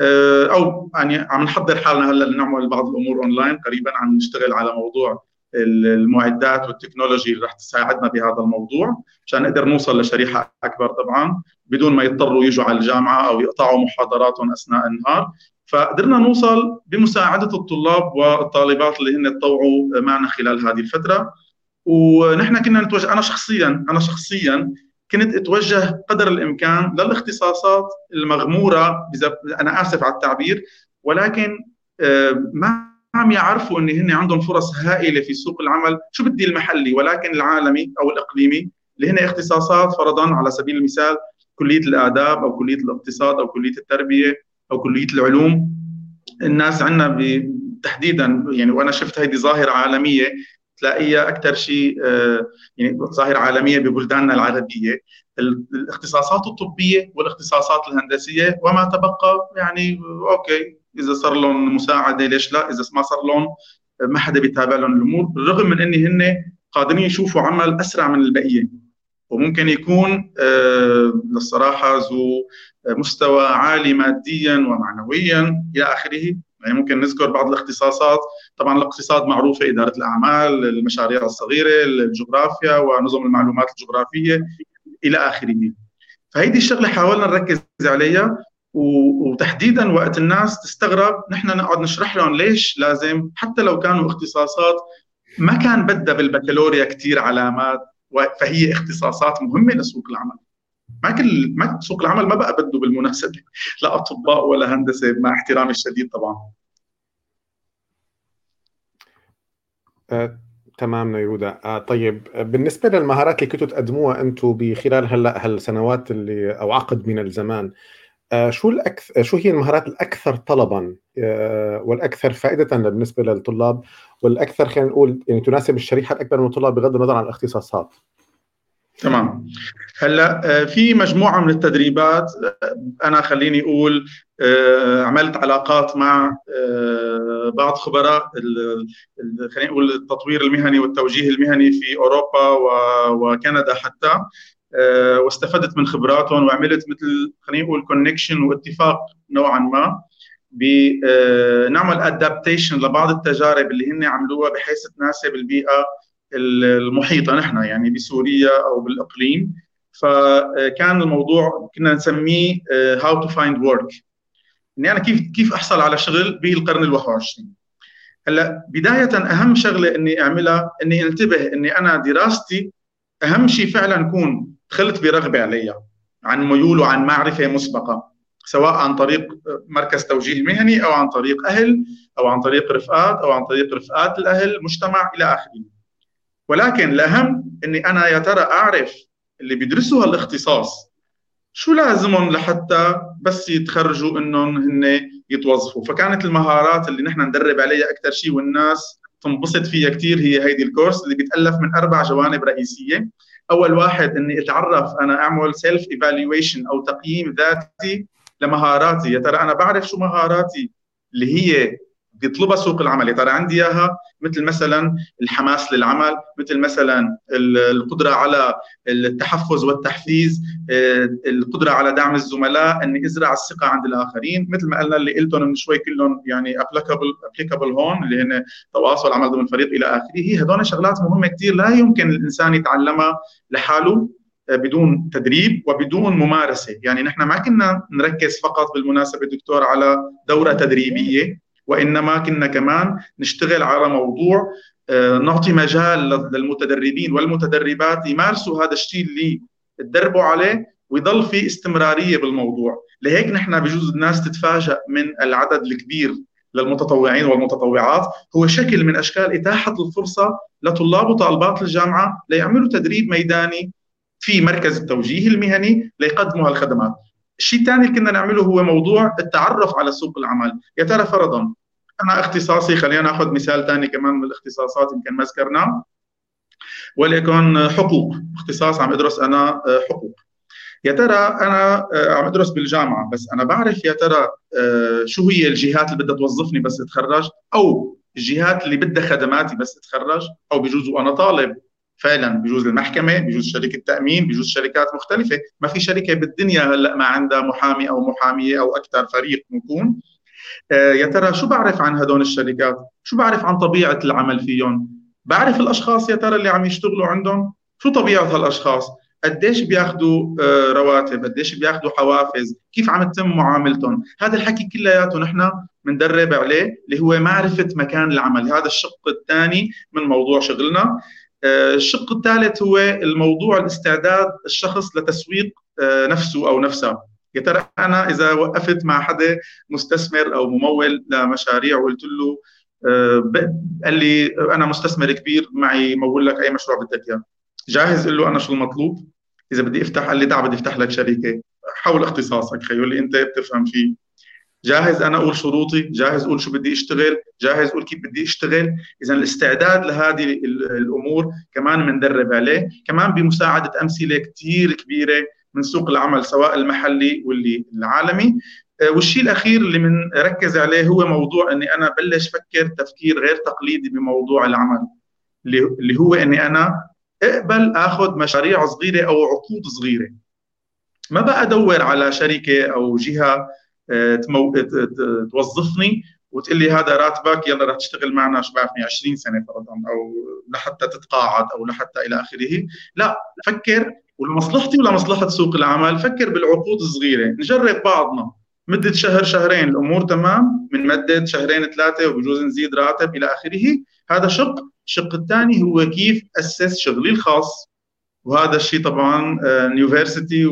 آه، أو يعني عم نحضر حالنا هلا لنعمل بعض الأمور اونلاين قريبا عم نشتغل على موضوع المعدات وال technology اللي رح تساعدنا بهذا الموضوع عشان نقدر نوصل لشريحة أكبر طبعا بدون ما يضطروا يجوا على الجامعة أو يقطعوا محاضراتهم أثناء النهار. فقدرنا نوصل بمساعدة الطلاب والطالبات اللي هن تطوعوا معنا خلال هذه الفترة. ونحن كنا نتوجه أنا شخصيا أنا شخصيا كنت أتوجه قدر الإمكان للاختصاصات المغمورة أنا آسف على التعبير ولكن آه، ما عم يعرفوا إن هن عندهم فرص هائلة في سوق العمل. شو بدي المحلي؟ ولكن العالمي أو الإقليمي اللي هن اختصاصات فرضا على سبيل المثال كلية الآداب أو كلية الاقتصاد أو كلية التربية أو كلية العلوم. الناس عندنا تحديدا يعني وأنا شفت هذه ظاهرة عالمية تلاقيها أكثر شيء آه، يعني ظاهرة عالمية ببلداننا العربية. الاختصاصات الطبية والاختصاصات الهندسية وما تبقى يعني أوكي. إذا صار لهم مساعدة ليش لا؟ إذا ما صار لهم ما حدا بيتابع لهم الأمور بالرغم من ان هن قادرين يشوفوا عمل أسرع من البقية. وممكن يكون آه، للصراحة ذو مستوى عالي ماديا ومعنويا إلى آخره. يعني ممكن نذكر بعض الاختصاصات. طبعا الاقتصاد معروفة إدارة الأعمال المشاريع الصغيرة الجغرافيا ونظم المعلومات الجغرافية إلى آخره. فهيدي الشغلة حاولنا نركز عليها. وتحديدا وقت الناس تستغرب نحن نقعد نشرح لهم ليش لازم حتى لو كانوا اختصاصات ما كان بدها بالبكالوريا كثير علامات فهي اختصاصات مهمة لسوق العمل. ما كل ما سوق العمل ما بقى بده بالمناسبة لا أطباء ولا هندسة مع احترامي الشديد طبعا. آه، تمام نيرودا. آه طيب بالنسبة للمهارات اللي كنتوا تقدموها أنتم بخلال هلأ هالسنوات اللي أو عقد من الزمان شو الأكثر شو هي المهارات الأكثر طلبا؟ والأكثر فائدة بالنسبة للطلاب والأكثر خلينا نقول يعني تناسب الشريحة الأكبر من الطلاب بغض النظر عن الاختصاصات. تمام. هلأ في مجموعة من التدريبات أنا خليني أقول عملت علاقات مع بعض خبراء خلينا نقول التطوير المهني والتوجيه المهني في أوروبا وكندا حتى. واستفدت من خبراتهم وعملت مثل خلينا نقول كونكشن واتفاق نوعا ما بنعمل adaptation لبعض التجارب اللي هن عملوها بحيث تناسب البيئة المحيطة نحن يعني بسوريا أو بالإقليم. فكان الموضوع كنا نسميه how to find work اني أنا كيف كيف أحصل على شغل بالقرن ال 21 هلأ بداية أهم شغلة إني أعملها إني أنتبه إني أنا دراستي أهم شيء فعلا اكون دخلت برغبة عليها عن ميول وعن معرفة مسبقة سواء عن طريق مركز توجيه مهني أو عن طريق أهل أو عن طريق رفقات أو عن طريق رفقات الأهل مجتمع إلى آخره. ولكن الأهم إني أنا يا ترى أعرف اللي بيدرسوا هالاختصاص شو لازمهم لحتى بس يتخرجوا إنهم هن يتوظفوا. فكانت المهارات اللي نحن ندرب عليها أكثر شيء والناس تنبسط فيها كثير هي هيدي الكورس اللي بيتالف من أربع جوانب رئيسية. أول واحد إني أتعرف أنا أعمل self evaluation أو تقييم ذاتي لمهاراتي. يا ترى أنا بعرف شو مهاراتي اللي هي بيطلبها سوق العمل. يا ترى عندي إياها مثل مثلا الحماس للعمل مثل مثلا القدرة على التحفز والتحفيز آه، القدرة على دعم الزملاء إني أزرع الثقة عند الآخرين. مثل ما قلنا اللي قلتهم من شوي كلهم يعني applicable applicable هون اللي هن تواصل عمل ضمن فريق إلى آخره. هدول شغلات مهمة كثير لا يمكن الإنسان يتعلمها لحاله آه، بدون تدريب وبدون ممارسة، يعني نحن ما كنا نركز فقط بالمناسبة دكتور على دورة تدريبية. وإنما كنا كمان نشتغل على موضوع آه، نعطي مجال للمتدربين والمتدربات يمارسوا هذا الشيء اللي تدربوا عليه ويضل في استمرارية بالموضوع. لهيك نحن بجوز الناس تتفاجأ من العدد الكبير للمتطوعين والمتطوعات. هو شكل من أشكال إتاحة الفرصة لطلاب وطالبات الجامعة ليعملوا تدريب ميداني في مركز التوجيه المهني ليقدموا هالخدمات. الشيء الثاني اللي كنا نعمله هو موضوع التعرف على سوق العمل. يا ترى فرضا أنا اختصاصي خلينا نأخذ مثال ثاني كمان من الاختصاصات يمكن ما ذكرناه. وليكن حقوق اختصاص عم أدرس أنا آه، حقوق. يا ترى أنا آه، عم أدرس بالجامعة بس أنا بعرف يا ترى آه، شو هي الجهات اللي بدها توظفني بس أتخرج؟ أو الجهات اللي بدها خدماتي بس أتخرج؟ أو بجوز وأنا طالب؟ فعلا بجوز المحكمة بجوز شركة تأمين بجوز شركات مختلفة. ما في شركة بالدنيا هلأ ما عندها محامي أو محامية أو أكثر فريق نكون آه، يا ترى شو بعرف عن هدول الشركات؟ شو بعرف عن طبيعة العمل فيهم؟ بعرف الأشخاص يا ترى اللي عم يشتغلوا عندهم؟ شو طبيعة هالأشخاص؟ قديش بياخذوا آه، رواتب؟ قديش بياخذوا حوافز؟ كيف عم تتم معاملتهم؟ هذا الحكي كلياته نحن بندرب عليه اللي هو معرفة مكان العمل. هذا الشق الثاني من موضوع شغلنا. الشق الثالث هو الموضوع الاستعداد الشخص لتسويق نفسه أو نفسها يا ترى أنا إذا وقفت مع حدا مستثمر أو ممول لمشاريع وقلت له آه، قال لي أنا مستثمر كبير معي مول لك أي مشروع بدك إياه. جاهز؟ قل له أنا شو المطلوب؟ إذا بدي أفتح قال لي تعال بدي أفتح لك شركة. حول اختصاصك خيو اللي أنت بتفهم فيه جاهز أنا أقول شروطي جاهز أقول شو بدي أشتغل جاهز أقول كيف بدي أشتغل. اذا الاستعداد لهذه الأمور كمان بندرب عليه. كمان بمساعدة أمثلة كثير كبيرة من سوق العمل سواء المحلي واللي العالمي. آه، والشيء الأخير اللي بنركز عليه هو موضوع إني أنا بلش فكر تفكير غير تقليدي بموضوع العمل اللي هو إني أنا أقبل آخذ مشاريع صغيرة أو عقود صغيرة. ما بقى أدور على شركة أو جهة آه، توظفني وتقول لي هذا راتبك يلا رح تشتغل معنا شو بعرفني 20 سنة فرضا أو لحتى تتقاعد أو لحتى إلى آخره. لا فكر ولمصلحتي ولمصلحة سوق العمل فكر بالعقود الصغيرة. نجرب بعضنا. مدة شهر شهرين الأمور تمام. من مدة شهرين ثلاثة وبجوز نزيد راتب إلى آخره. هذا شق. الشق الثاني هو كيف أسس شغلي الخاص. وهذا الشيء طبعا يونيفرسيتي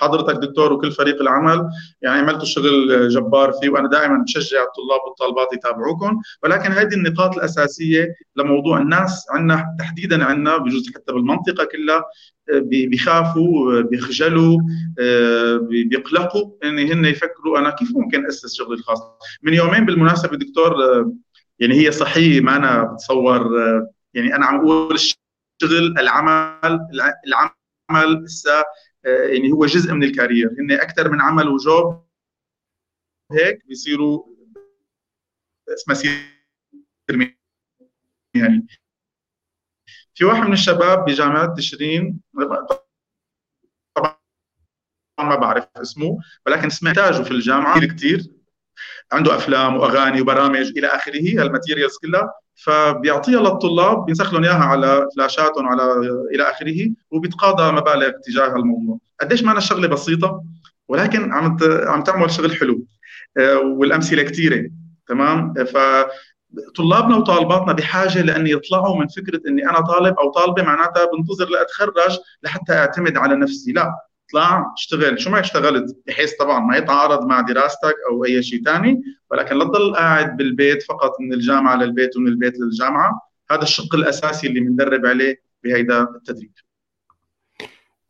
حضرتك دكتور وكل فريق العمل. يعني عملتوا شغل جبار فيه وأنا دائما بشجع الطلاب والطالبات يتابعوكم. ولكن هذه النقاط الأساسية لموضوع الناس عندنا تحديدا عندنا بجوز حتى بالمنطقة كلها بيخافوا بيخجلوا بيقلقوا إن هن يفكروا أنا كيف ممكن أسس شغلي الخاص. من يومين بالمناسبة دكتور يعني هي صحيح ما أنا بتصور يعني أنا عم أقول الشغل العمل العمل لسه يعني هو جزء من الكارير. هن أكثر من عمل وجوب هيك بيصيروا مسير يعني. في واحد من الشباب بجامعة تشرين طبعا ما بعرف اسمه ولكن سمعتاجه في الجامعة كثير عنده أفلام وأغاني وبرامج إلى آخره هالماتيريالز كلها. فبيعطيها للطلاب بينسخ لهم إياها على فلاشاتهم على إلى آخره وبيتقاضى مبالغ تجاه الموضوع. قديش معنا الشغلة بسيطة؟ ولكن عم عم تعمل شغل حلو آه، والأمثلة كثيره تمام؟ ف طلابنا وطالباتنا بحاجة لأن يطلعوا من فكرة إني أنا طالب أو طالبة معناتها بنتظر لأتخرج لحتى أعتمد على نفسي. لا. اطلع اشتغل شو ما اشتغلت بحيث طبعا ما يتعارض مع دراستك أو أي شيء ثاني ولكن لا تضل قاعد بالبيت فقط من الجامعة للبيت ومن البيت للجامعة. هذا الشق الأساسي اللي بندرب عليه بهيدا التدريب.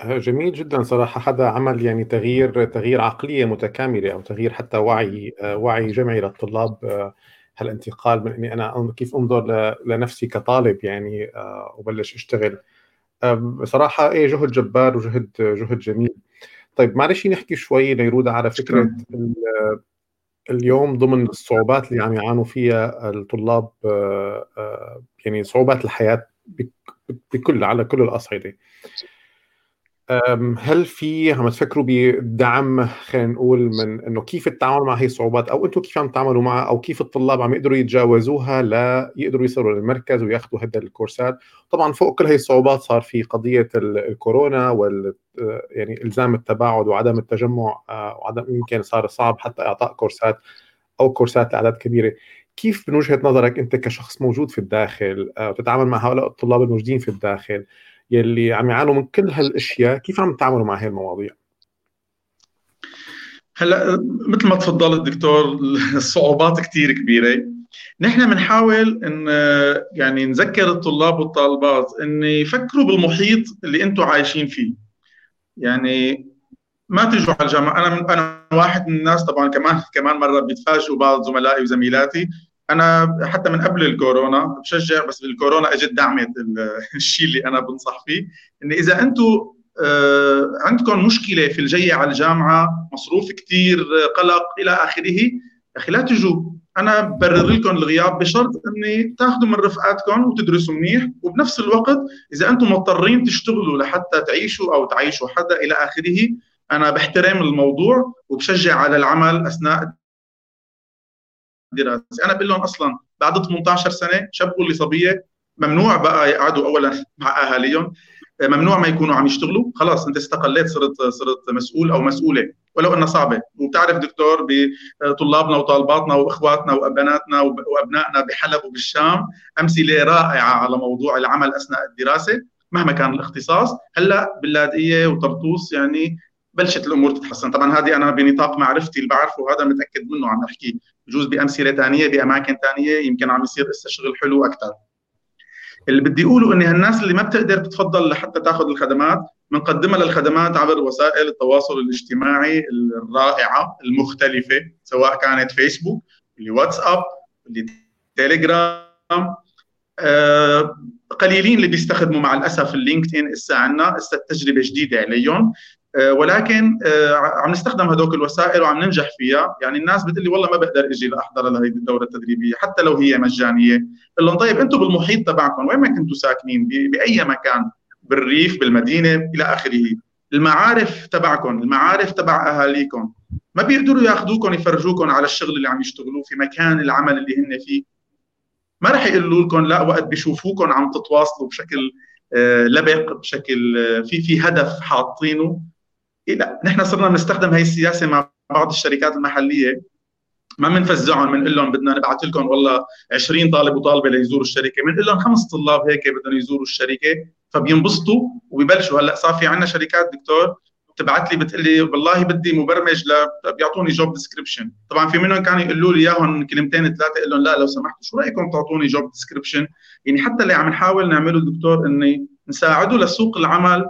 جميل جدا. صراحة هذا عمل يعني تغيير تغيير عقلية متكاملة أو تغيير حتى وعي وعي جمعي للطلاب. هالانتقال من إني أنا كيف أنظر لنفسي كطالب يعني آه، وبلش أشتغل. بصراحه إيه جهد جبار وجهد جهد جميل. طيب معلش نحكي شوي نيرودا على فكرة اليوم ضمن الصعوبات اللي عم يعانوا فيها الطلاب آه، آه، يعني صعوبات الحياة بكل على كل الأصعدة. هل في عم تفكروا بدعم خلينا نقول من إنه كيف التعامل مع هي الصعوبات؟ أو أنتم كيف عم تتعاملوا معها؟ أو كيف الطلاب عم يقدروا يتجاوزوها لا يقدروا يصلوا للمركز وياخذوا هذا الكورسات؟ طبعا فوق كل هي الصعوبات صار في قضية الكورونا وال يعني إلزام التباعد وعدم التجمع آه، وعدم يمكن صار صعب حتى إعطاء كورسات أو كورسات لأعداد كبيرة. كيف من وجهة نظرك أنت كشخص موجود في الداخل وتتعامل آه، مع هؤلاء الطلاب الموجودين في الداخل يلي عم يعانوا من كل هالأشياء كيف عم تتعاملوا مع هاي المواضيع؟ هلأ مثل ما تفضلت دكتور الصعوبات كثير كبيرة. نحن بنحاول إن يعني نذكر الطلاب والطالبات إن يفكروا بالمحيط اللي أنتم عايشين فيه. يعني ما تجوا على الجامعة. أنا أنا واحد من الناس طبعا كمان كمان مرة بيتفاجئوا بعض زملائي وزميلاتي. أنا حتى من قبل الكورونا بشجع بس بالكورونا إجت دعمت الشيء اللي أنا بنصح فيه ان إذا أنتم آه، عندكم مشكلة في الجاية على الجامعة مصروف كثير قلق إلى آخره أخي لا تجوا أنا ببرر لكم الغياب بشرط إني تاخذوا من رفقاتكم وتدرسوا منيح وبنفس الوقت إذا أنتم مضطرين تشتغلوا لحتى تعيشوا أو تعيشوا حدا إلى آخره أنا بحترم الموضوع وبشجع على العمل أثناء الدراسه أنا بقول لهم أصلا بعد 18 سنة شاب ولا صبية ممنوع بقى يقعدوا اولا مع أهاليهم. ممنوع ما يكونوا عم يشتغلوا. خلاص أنت استقليت صرت صرت مسؤول أو مسؤولة. ولو إنها صعبة. وبتعرف دكتور بطلابنا وطالباتنا وأخواتنا وبناتنا وأبنائنا بحلب وبالشام أمثلة رائعة على موضوع العمل أثناء الدراسة. مهما كان الاختصاص هلأ باللاذقيه وطرطوس يعني بلشت الأمور تتحسن. طبعا هذه أنا بنطاق معرفتي اللي بعرفه هذا متأكد منه عم احكي بجوز بأمثلة ثانية بأماكن ثانية يمكن عم يصير هسه شغل حلو أكثر اللي بدي أقوله إني هالناس اللي ما بتقدر تتفضل لحتى تاخذ الخدمات بنقدمها للخدمات عبر وسائل التواصل الاجتماعي الرائعة المختلفة سواء كانت فيسبوك اللي واتساب اللي تيليجرام آه قليلين اللي بيستخدموا مع الأسف LinkedIn هسه عندنا هسه التجربة جديدة عليهم. ولكن آه، عم نستخدم هذوك الوسائل وعم ننجح فيها. يعني الناس بتقول لي والله ما بقدر إجي لأحضر لهي الدورة التدريبية حتى لو هي مجانية. بقول لهم طيب أنتم بالمحيط تبعكم وين ما كنتوا ساكنين؟ بأي مكان؟ بالريف بالمدينة إلى آخره. المعارف تبعكم المعارف تبع أهاليكم. ما بيقدروا ياخذوكم يفرجوكم على الشغل اللي عم يشتغلوه في مكان العمل اللي هن فيه. ما راح يقولوا لكم لا وقت بيشوفوكم عم تتواصلوا بشكل آه، لبق بشكل في في هدف حاطينه. إيه لا نحن صرنا بنستخدم هاي السياسة مع بعض الشركات المحلية. ما بنفزعهم بنقول لهم بدنا نبعث لكم والله 20 طالب وطالبة ليزوروا الشركة. بنقول لهم خمس طلاب هيك بدهم يزوروا الشركة. فبينبسطوا وبيبلشوا هلأ صار في عندنا شركات دكتور بتبعت لي بتقول لي والله بدي مبرمج ل بيعطوني job description طبعا في منهم كانوا يقولوا لي إياهم كلمتين ثلاثة أقول لهم لا لو سمحتوا شو رأيكم تعطوني job description يعني حتى اللي عم نحاول نعمله دكتور إني نساعده لسوق العمل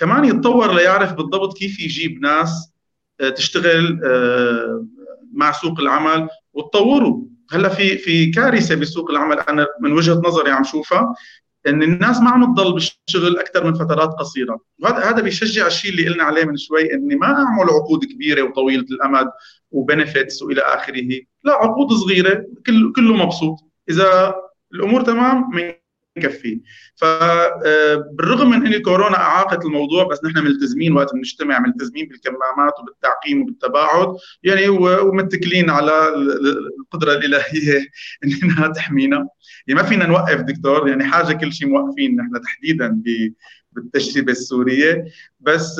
كمان يتطور ليعرف بالضبط كيف يجيب ناس آه، تشتغل آه، مع سوق العمل وتطوروا هلا في في كارثة بسوق العمل أنا من وجهة نظري عم شوفها إن الناس ما عم تضل بالشغل أكثر من فترات قصيرة. وهذا هذا بيشجع الشيء اللي قلنا عليه من شوي إني ما أعمل عقود كبيرة وطويلة الأمد وبنفتس وإلى آخره. لا عقود صغيرة كل كله مبسوط. إذا الأمور تمام يكفي. فبالرغم من إن الكورونا أعاقت الموضوع بس نحن ملتزمين وقت بنجتمع ملتزمين بالكمامات وبالتعقيم وبالتباعد يعني ومتكلين على القدرة الإلهية انها تحمينا. يعني ما فينا نوقف دكتور يعني حاجة كل شيء موقفين نحن تحديدا بالتجربة السورية. بس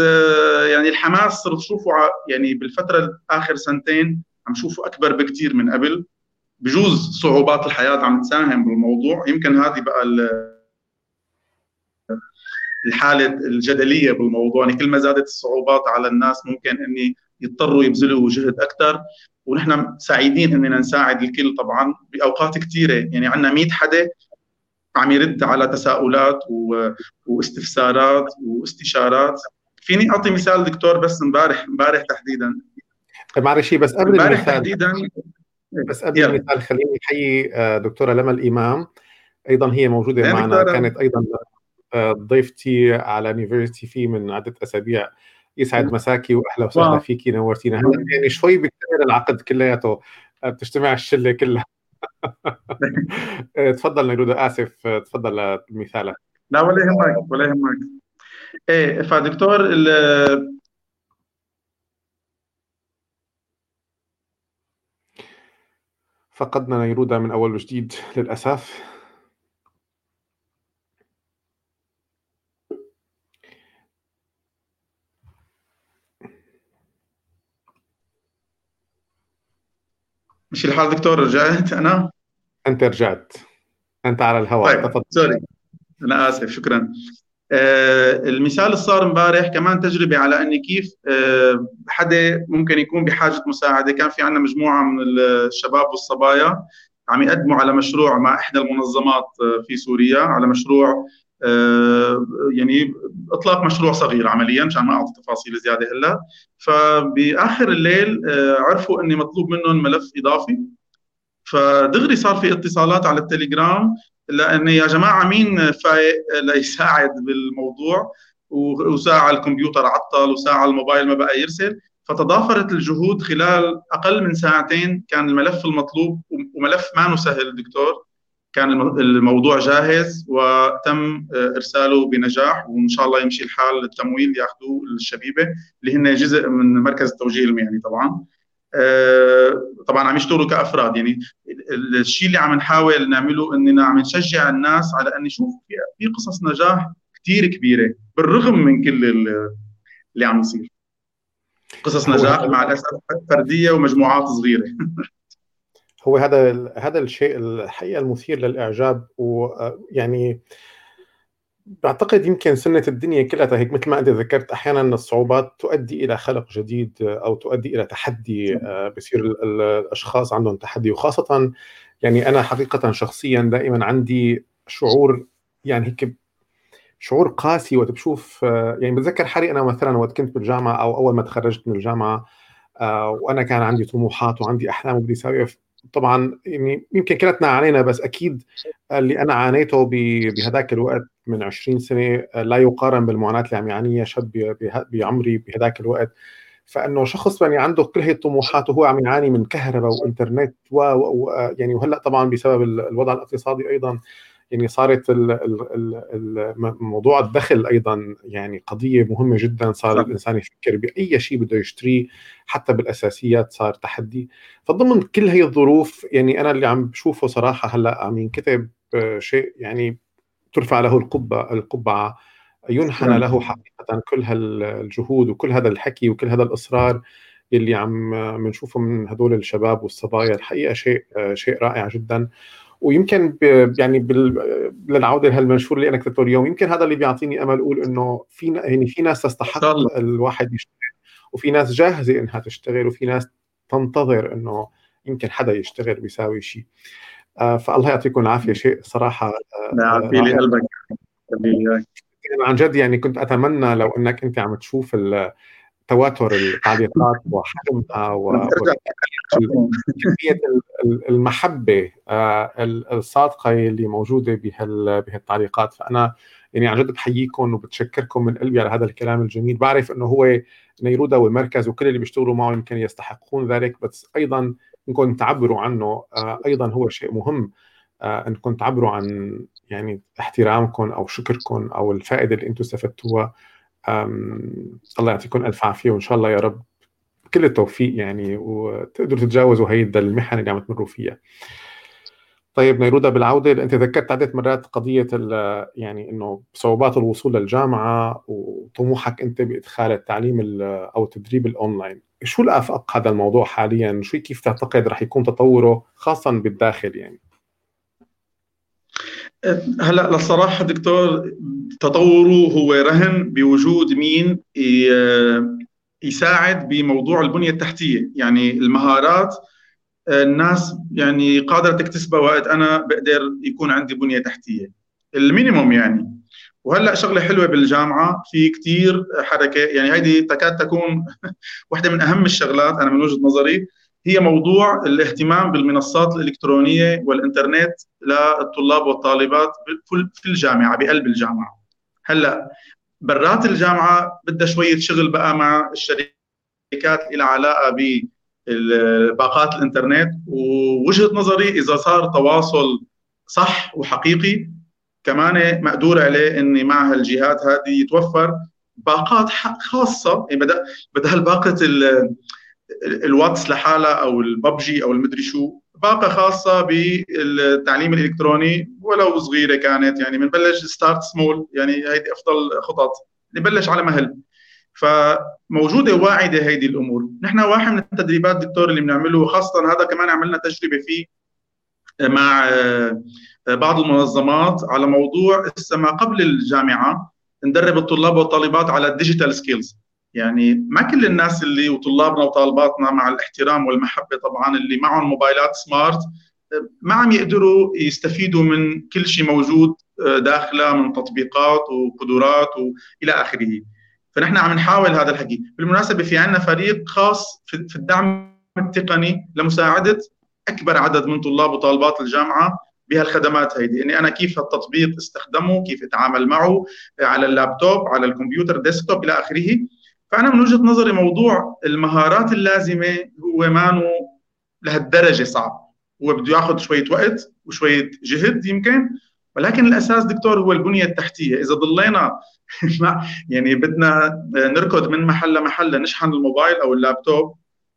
يعني الحماس صرت شوفه يعني بالفترة اخر سنتين عم شوفه أكبر بكثير من قبل. بجوز صعوبات الحياة عم تساهم بالموضوع. يمكن هذه بقى الحالة الجدلية بالموضوع. يعني كل ما زادت الصعوبات على الناس ممكن إني يضطروا يبذلوا جهد أكثر ونحن سعيدين إننا نساعد الكل طبعا بأوقات كثيره يعني عندنا 100 حدا عم يرد على تساؤلات و... واستفسارات واستشارات. فيني أعطي مثال دكتور بس امبارح. امبارح تحديدا. طيب معلش بس قبل امبارح تحديدا بس قبل المثال خليني أحيي آه، دكتورة لما الإمام. أيضا هي موجودة معنا كانت أيضا آه، ضيفتي على يونيفرستي في من عدة أسابيع. يسعد مساكي واهلا وسهلا فيكي نورتينا. هلا يعني شوي بكتير العقد كلياته آه، بتجتمع الشلة كلها. تفضل نيرودا آسف تفضل مثالك لا ولا يهمك ولا يهمك. إيه فدكتور فقدنا نيرودا من أول وجديد للأسف. مش الحال دكتور رجعت أنا؟ أنت رجعت. أنت على الهواء. طيب تفضل. سوري. أنا آسف شكرا. المثال اللي صار امبارح كمان تجربة على أني كيف آه، حدا ممكن يكون بحاجة مساعدة. كان في عندنا مجموعة من الشباب والصبايا عم يقدموا على مشروع مع إحدى المنظمات آه، في سوريا على مشروع يعني إطلاق مشروع صغير عمليا عشان ما أعطي تفاصيل زيادة هلأ. فبآخر الليل عرفوا أني مطلوب منهم ملف إضافي. فدغري صار في اتصالات على التليجرام. لأنه يا جماعة مين فايق ليساعد بالموضوع وساعة الكمبيوتر عطل وساعة الموبايل ما بقى يرسل؟ فتضافرت الجهود خلال أقل من ساعتين كان الملف المطلوب وملف ما سهل دكتور. كان الموضوع جاهز وتم إرساله بنجاح وإن شاء الله يمشي الحال التمويل ياخذوه الشبيبة اللي هن جزء من مركز التوجيه المهني طبعا. آه، طبعا عم يشتغلوا كأفراد. يعني الشيء اللي عم نحاول نعمله اننا عم نشجع الناس على ان نشوف في قصص نجاح كثير كبيرة بالرغم من كل اللي عم يصير. قصص نجاح مع الأسف فردية ومجموعات صغيرة. هو هذا هذا الشيء الحقيقة المثير للإعجاب ويعني آه، بعتقد يمكن سنة الدنيا كلها هيك مثل ما أنت ذكرت أحيانا الصعوبات تؤدي إلى خلق جديد أو تؤدي إلى تحدي آه، بصير الأشخاص عندهم تحدي. وخاصة يعني أنا حقيقة شخصيا دائما عندي شعور يعني هيك شعور قاسي وقت بشوف آه، يعني بتذكر حالي أنا مثلا وقت كنت بالجامعة أو أول ما تخرجت من الجامعة آه، وأنا كان عندي طموحات وعندي أحلام وبدي أسوي طبعا يعني يمكن كلتنا عانينا بس أكيد اللي أنا عانيته بهذاك الوقت من 20 سنة لا يقارن بالمعاناة اللي عم يعانيها شاب بعمري بهذاك الوقت. فإنه شخص يعني عنده كل هي الطموحات وهو عم يعاني من كهرباء وإنترنت و, و يعني وهلأ طبعا بسبب الوضع الاقتصادي أيضا. يعني صارت موضوع الدخل أيضا يعني قضية مهمة جدا صار. الإنسان يفكر بأي شيء بده يشتريه حتى بالأساسيات صار تحدي. فضمن كل هي الظروف يعني أنا اللي عم بشوفه صراحة هلأ عم ينكتب شيء يعني ترفع له القبة القبعة. ينحنى له حقيقة كل هالجهود وكل هذا الحكي وكل هذا الإصرار اللي عم بنشوفه من هدول الشباب والصبايا. الحقيقة شيء شيء رائع جدا. ويمكن يعني بال... للعودة لهالمنشور اللي أنا كتبته اليوم يمكن هذا اللي بيعطيني أمل أقول إنه في يعني في ناس تستحق الواحد يشتغل وفي ناس جاهزة إنها تشتغل وفي ناس تنتظر إنه يمكن حدا يشتغل بيساوي شيء. آه فالله يعطيكم العافية شيء صراحة يعطي لي قلبك عن جد يعني كنت أتمنى لو إنك أنت عم تشوف تواتر التعليقات وحجمها وكميه المحبة آه، الصادقة اللي موجودة بهالتعليقات. فأنا يعني عن جد بحييكم وبتشكركم من قلبي على هذا الكلام الجميل. بعرف إنه هو نيرودا والمركز وكل اللي بيشتغلوا معه يمكن يستحقون ذلك بس أيضا انكم تعبروا عنه آه، أيضا هو شيء مهم آه، انكم تعبروا عن يعني احترامكم أو شكركم أو الفائدة اللي أنتم استفدتوها. الله يعطيكم ألف عافية وإن شاء الله يا رب كل التوفيق يعني وتقدروا تتجاوزوا هي المحن اللي عم تمروا فيها. طيب نيرودا بالعودة أنت ذكرت عدة مرات قضية يعني إنه صعوبات الوصول للجامعة وطموحك أنت بإدخال التعليم أو التدريب الأونلاين، شو الآفاق هذا الموضوع حاليا؟ شو كيف تعتقد رح يكون تطوره خاصه بالداخل يعني؟ هلا للصراحة دكتور تطوره هو رهن بوجود مين يساعد بموضوع البنية التحتية. يعني المهارات الناس يعني قادره تكتسبها وقت أنا بقدر يكون عندي بنية تحتية. المينيموم يعني. وهلأ شغلة حلوة بالجامعة في كثير حركة يعني هيدي تكاد تكون واحدة من أهم الشغلات أنا من وجهة نظري. هي موضوع الاهتمام بالمنصات الإلكترونية والإنترنت للطلاب والطالبات في الجامعة بقلب الجامعة. هلأ برات الجامعة بدها شوية شغل بقى مع الشركات اللي علاقة باقات الإنترنت. ووجهة نظري إذا صار تواصل صح وحقيقي كمان مقدور عليه ان مع هالجهات هذه يتوفر باقات خاصة. يعني بدل بدل باقة الواتس لحالها أو الببجي أو المدري شو باقة خاصة بالتعليم الإلكتروني ولو صغيرة كانت يعني بنبلش start small يعني هيدي أفضل خطط نبلش على مهل. فموجودة واعدة هيدي الأمور. نحن واحد من التدريبات دكتور اللي بنعمله خاصة هذا كمان عملنا تجربة فيه مع آه، بعض المنظمات على موضوع ما قبل الجامعة ندرب الطلاب والطالبات على ال digital skills يعني ما كل الناس اللي وطلابنا وطالباتنا مع الاحترام والمحبة طبعا اللي معهم موبايلات smart ما عم يقدروا يستفيدوا من كل شيء موجود آه، داخله من تطبيقات وقدرات وإلى آخره. فنحن عم نحاول هذا الحكي. بالمناسبة في عندنا فريق خاص في الدعم التقني لمساعدة أكبر عدد من طلاب وطالبات الجامعة بهالخدمات هيدي. اني أنا كيف التطبيق استخدمه كيف أتعامل معه على اللابتوب على الكمبيوتر desktop إلى آخره. فأنا من وجهة نظري موضوع المهارات اللازمة هو مانو لهالدرجة صعب. هو بده ياخذ شوية وقت وشوية جهد يمكن ولكن الأساس دكتور هو البنية التحتية. إذا ضلينا يعني بدنا نركض من محل لمحل لنشحن الموبايل أو اللابتوب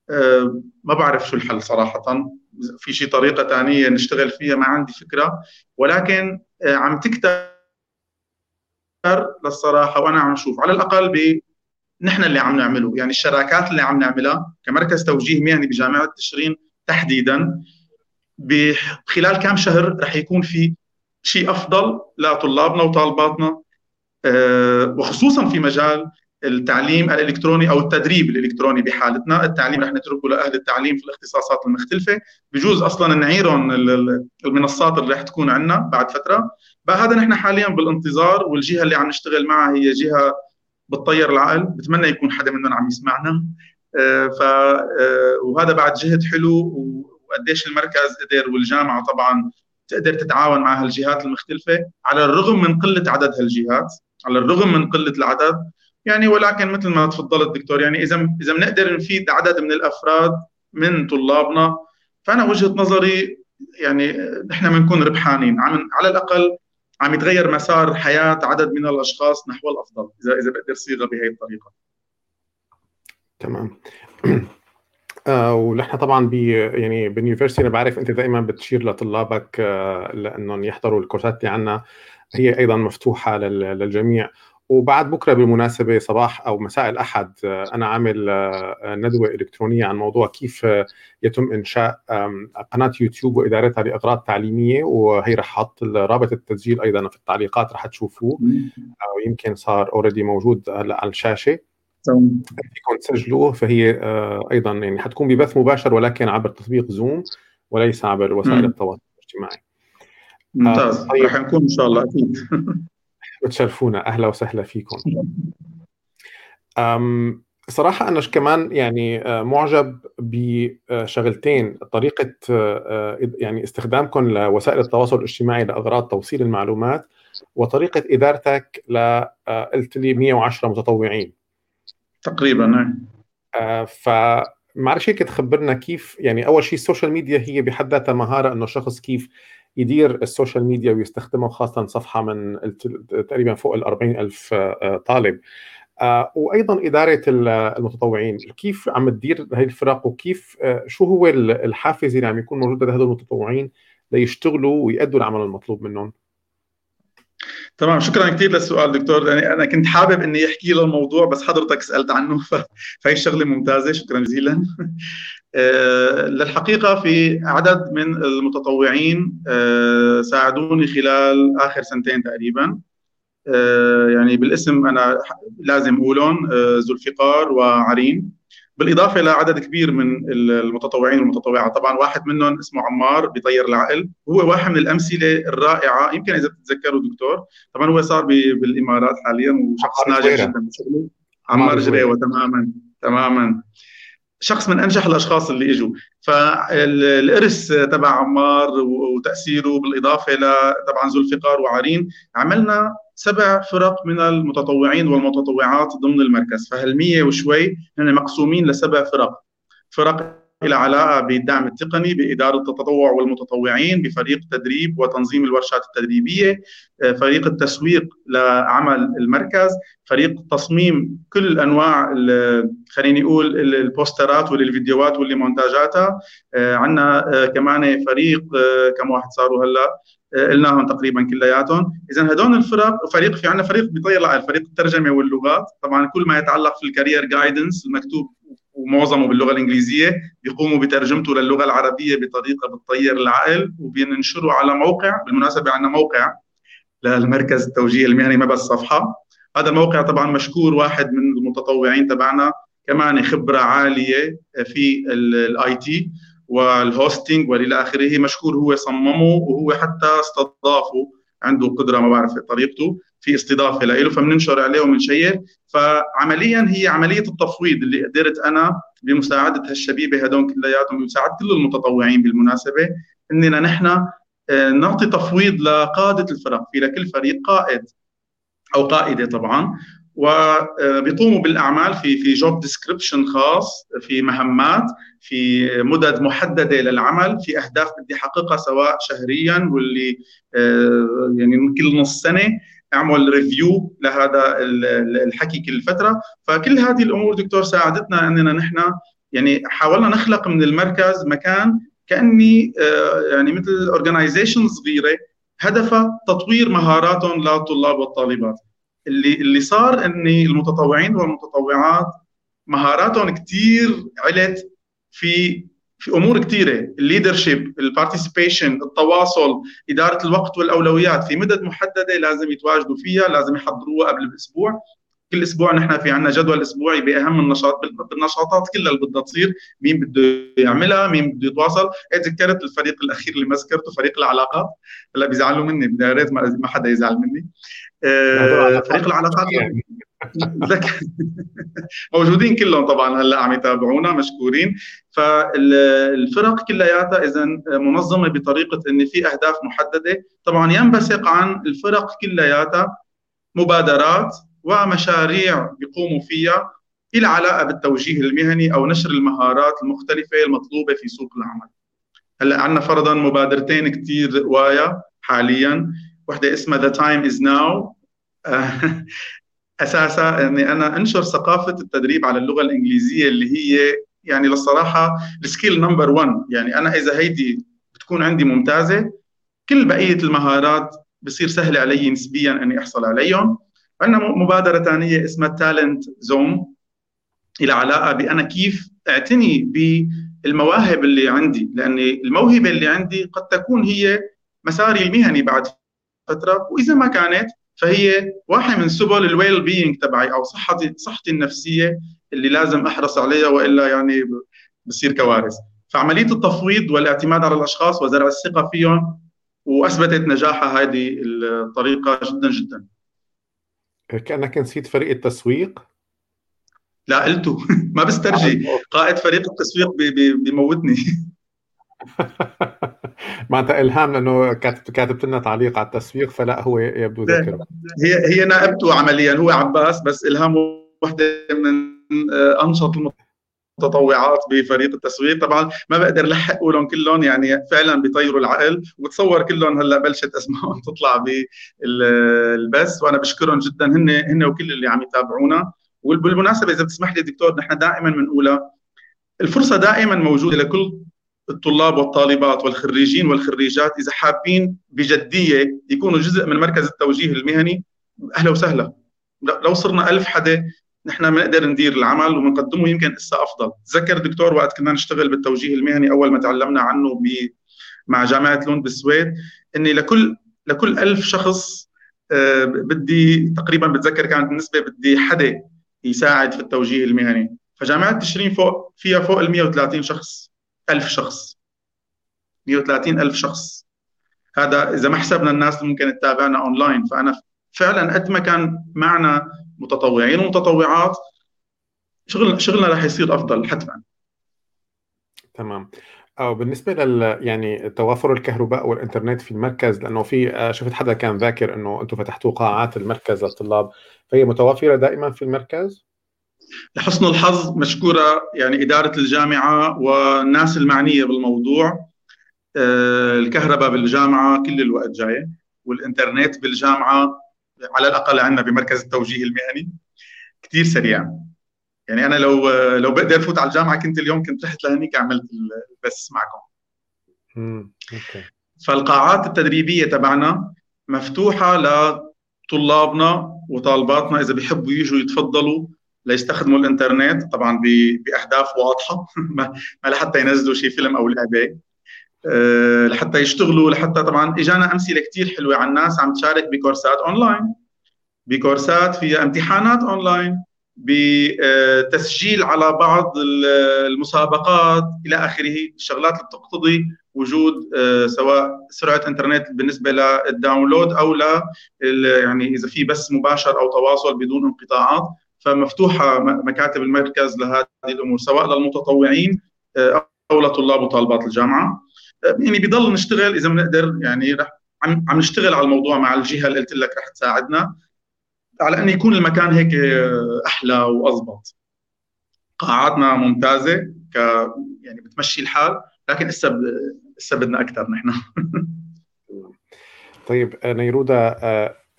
آه، ما بعرف شو الحل صراحة. في شي طريقة ثانية نشتغل فيها ما عندي فكرة. ولكن آه، عم تكتر للصراحة وأنا عم شوف. على الأقل نحن اللي عم نعمله. يعني الشراكات اللي عم نعملها كمركز توجيه مهني بجامعة تشرين تحديدا بخلال كم شهر رح يكون في شيء أفضل لطلابنا وطالباتنا آه، وخصوصا في مجال التعليم الإلكتروني أو التدريب الإلكتروني بحالتنا، التعليم رح نتركه لأهل التعليم في الاختصاصات المختلفة، بجوز أصلا نعيرهم المنصات اللي رح تكون عندنا بعد فترة، هذا نحن حاليا بالانتظار والجهة اللي عم نشتغل معها هي جهة بتطير العقل بتمنى يكون حدا منهم عم يسمعنا. آه، ف آه، وهذا بعد جهد حلو وقديش المركز قدر والجامعة طبعا تقدر تتعاون مع هالجهات المختلفة على الرغم من قلة عدد هالجهات على الرغم من قلة العدد. يعني ولكن مثل ما تفضلت دكتور يعني إذا إذا بنقدر نفيد عدد من الأفراد من طلابنا فأنا وجهة نظري يعني نحن بنكون ربحانين. على الأقل عم يتغير مسار حياة عدد من الأشخاص نحو الأفضل إذا إذا بقدر صيغة بهي الطريقة. تمام. آه ونحن طبعا ب يعني باليونيفرستي أنا بعرف أنت دائما بتشير لطلابك آه لأنهم يحضروا الكورسات اللي عندنا هي أيضا مفتوحة للجميع. وبعد بكرة بالمناسبة صباح أو مساء الأحد أنا عامل ندوة إلكترونية عن موضوع كيف يتم إنشاء قناة يوتيوب وادارتها لإغراض تعليمية وهي رح أحط رابط التسجيل أيضا في التعليقات رح تشوفوه. يمكن صار اوريدي موجود هلا على الشاشة. فيكم تسجلوه فهي أيضا يعني حتكون ببث مباشر ولكن عبر تطبيق زوم وليس عبر وسائل التواصل الاجتماعي. ممتاز. طيب. رح نكون إن شاء الله أكيد. بتشرفونا أهلا وسهلا فيكم. أم صراحة أنا كمان يعني معجب بشغلتين. طريقة يعني استخدامكم لوسائل التواصل الاجتماعي لأغراض توصيل المعلومات وطريقة إدارتك ل قلت لي 110 متطوعين. تقريبا نعم. فمعلش هيك تخبرنا كيف يعني أول شيء ال social media هي بحد ذاتها مهارة إنه شخص كيف يدير ال social media ويستخدمه خاصة صفحة من تقريبا فوق ال 40 ألف طالب. وأيضا إدارة المتطوعين كيف عم تدير هاي الفرق؟ وكيف شو هو الحافز اللي عم يكون موجود لهذول المتطوعين ليشتغلوا ويأدوا العمل المطلوب منهم؟ تمام شكرا كثير للسؤال دكتور. يعني أنا كنت حابب إني أحكي له الموضوع بس حضرتك سألت عنه فهي شغلة ممتازة. شكرا جزيلا. للحقيقة في عدد من المتطوعين ساعدوني خلال آخر سنتين تقريبا. يعني بالاسم أنا لازم أقولهم ذو الفقار وعرين. بالإضافة لعدد كبير من المتطوعين والمتطوعات طبعا واحد منهم اسمه عمار بيطير العقل. هو واحد من الأمثلة الرائعة يمكن إذا بتتذكروا دكتور طبعا هو صار بالإمارات حاليا وشخص ناجح جدا بشغله. عمار جريوه تماما تماما. شخص من أنجح الأشخاص اللي إجوا. فالإرث تبع عمار وتأثيره بالإضافة لطبعا ذو الفقار وعرين عملنا سبع فرق من المتطوعين والمتطوعات ضمن المركز. فهالمية وشوي؟ هن مقسومين لسبع فرق. فرق إلى علاقة بالدعم التقني بإدارة التطوع والمتطوعين بفريق تدريب وتنظيم الورشات التدريبية فريق التسويق لعمل المركز فريق تصميم كل أنواع خليني أقول البوسترات والفيديوهات واللي مونتاجاتها. عندنا كمان فريق كم واحد صاروا هلأ؟ قلناهم تقريبا كلياتهم. اذا هدول الفرق فريق في عندنا فريق بيطير العقل فريق الترجمة واللغات. طبعا كل ما يتعلق في الكارير جايدنس المكتوب ومعظمه باللغة الإنجليزية بيقوموا بترجمته للغة العربية بطريقة بتطير العقل وبننشره على موقع بالمناسبة عندنا موقع للمركز التوجيه المهني ما بس صفحه هذا الموقع طبعا مشكور واحد من المتطوعين تبعنا كمان خبرة عالية في ال IT. وال hosting والى آخره مشكور هو صممه وهو حتى استضافه عنده قدرة ما بعرف طريقته في استضافة له فبننشر عليه وبنشير فعمليا هي عملية التفويض اللي قدرت أنا بمساعده هالشبيبه هدول كلياتهم بمساعدة كل المتطوعين بالمناسبة إننا نحن آه، نعطي تفويض لقادة الفرق. في لكل فريق قائد أو قائدة طبعا. وبيقوموا بالأعمال في في job description خاص في مهمات في مدد محددة للعمل في أهداف بدي أحققها سواء شهريا واللي آه، يعني كل نص سنة أعمل review لهذا الحكي كل فترة. فكل هذه الأمور دكتور ساعدتنا إننا نحن يعني حاولنا نخلق من المركز مكان كأني آه، يعني مثل organization صغيرة هدفها تطوير مهاراتهم للطلاب والطالبات. اللي اللي صار ان المتطوعين والمتطوعات مهاراتهم كثير علت في في أمور كثيره ال leadership ال participation التواصل إدارة الوقت والأولويات في مدد محددة لازم يتواجدوا فيها لازم يحضروها قبل باسبوع كل أسبوع نحن في عندنا جدول أسبوعي بأهم النشاط بالنشاطات كلها اللي بدها تصير. مين بده يعملها؟ مين بده يتواصل؟ ذكرت الفريق الأخير اللي ما ذكرته؟ فريق العلاقات. هلأ بيزعلوا مني. يا ريت ما حدا يزعل مني. فريق العلاقات. موجودين كلهم طبعا هلأ عم يتابعونا مشكورين. فالفرق كلياتها إذا منظمة بطريقة إن في أهداف محددة. طبعا ينبثق عن الفرق كلياتها مبادرات ومشاريع بيقوموا فيها إلى علاقة بالتوجيه المهني أو نشر المهارات المختلفة المطلوبة في سوق العمل. هلأ عندنا فرضا مبادرتين كثير وايا حاليا. وحدة اسمها The Time Is Now أساسا اني أنا أنشر ثقافة التدريب على اللغة الإنجليزية اللي هي يعني للصراحة ال skill number 1 يعني أنا إذا هيدي بتكون عندي ممتازة كل بقية المهارات بصير سهله علي نسبيا إني أحصل عليهم. عندنا مبادرة ثانية اسمها Talent Zone إلى علاقة بأنا كيف أعتني بالمواهب اللي عندي. لأن الموهبة اللي عندي قد تكون هي مساري المهني بعد فترة وإذا ما كانت فهي واحد من سبل ال well-being تبعي أو صحتي صحتي النفسية اللي لازم أحرص عليها وإلا يعني بصير كوارث. فعملية التفويض والاعتماد على الأشخاص وزرع الثقة فيهم وأثبتت نجاحها هذه الطريقة جدا جدا. كأنك نسيت فريق التسويق؟ لا قلته. ما بسترجي. قائد فريق التسويق بيموتني. معناتها إلهام لأنه كاتب كاتبت لنا تعليق على التسويق فلا هو يبدو ذكر هي هي نائبته عمليا هو عباس بس إلهام وحده من آه، أنشط المتطوعات بفريق التسويق. طبعا ما بقدر لحق اقولهم كلهم يعني فعلا بيطيروا العقل. وبتصور كلهم هلأ بلشت أسمائهم تطلع بالبث وأنا بشكرهم جدا. هن هن وكل اللي عم يتابعونا. وبالمناسبة إذا بتسمح لي دكتور نحن دائما بنقولها الفرصة دائما موجودة لكل الطلاب والطالبات والخريجين والخريجات إذا حابين بجدية يكونوا جزء من مركز التوجيه المهني أهلا وسهلا. لو صرنا ألف حدا نحن بنقدر ندير العمل وبنقدمه يمكن اسا أفضل. تذكر دكتور وقت كنا نشتغل بالتوجيه المهني أول ما تعلمنا عنه مع جامعة لوند بالسويد إني لكل لكل ألف شخص آه، بدي تقريبا بتذكر كانت النسبة بدي حدا يساعد في التوجيه المهني. فجامعة تشرين فوق فيها فوق ال 130 شخص. ألف شخص. 130 ألف شخص. هذا إذا ما حسبنا الناس اللي ممكن تتابعنا أونلاين فأنا فعلا قد ما كان معنا متطوعين ومتطوعات شغل شغلنا رح يصير أفضل حتما. تمام. أو بالنسبة لل يعني توافر الكهرباء والإنترنت في المركز لأنه في آه، شفت حدا كان ذاكر إنه أنتم فتحتوا قاعات المركز للطلاب فهي متوفرة دائما في المركز؟ لحسن الحظ مشكورة يعني إدارة الجامعة والناس المعنية بالموضوع. آه، الكهرباء بالجامعة كل الوقت جاية والإنترنت بالجامعة على الأقل عندنا بمركز التوجيه المهني كثير سريع. يعني أنا لو لو بقدر فوت على الجامعة كنت اليوم كنت رحت لهنيك عملت البث معكم. فالقاعات التدريبية تبعنا مفتوحة لطلابنا وطالباتنا إذا بيحبوا يجوا يتفضلوا ليستخدموا الإنترنت طبعا بأهداف واضحة. ما لحتى ينزلوا شيء فيلم أو لعبة. أه لحتى يشتغلوا لحتى طبعا إجانا أمثلة كثير حلوة عن ناس عم تشارك بكورسات أونلاين. بكورسات فيها امتحانات أونلاين بتسجيل على بعض المسابقات إلى آخره الشغلات اللي بتقتضي وجود أه، سواء سرعة إنترنت بالنسبة لل download أو ل يعني إذا في بث مباشر أو تواصل بدون انقطاعات. فمفتوحة مكاتب المركز لهذه الأمور سواء للمتطوعين آه، أو لطلاب وطالبات الجامعة. آه، يعني بضل نشتغل إذا بنقدر يعني رح عم عم نشتغل على الموضوع مع الجهة اللي قلت لك رح تساعدنا على انه يكون المكان هيك آه، أحلى واضبط قاعاتنا ممتازة ك يعني بتمشي الحال لكن لسه لسه بدنا أكثر نحن. طيب نيرودا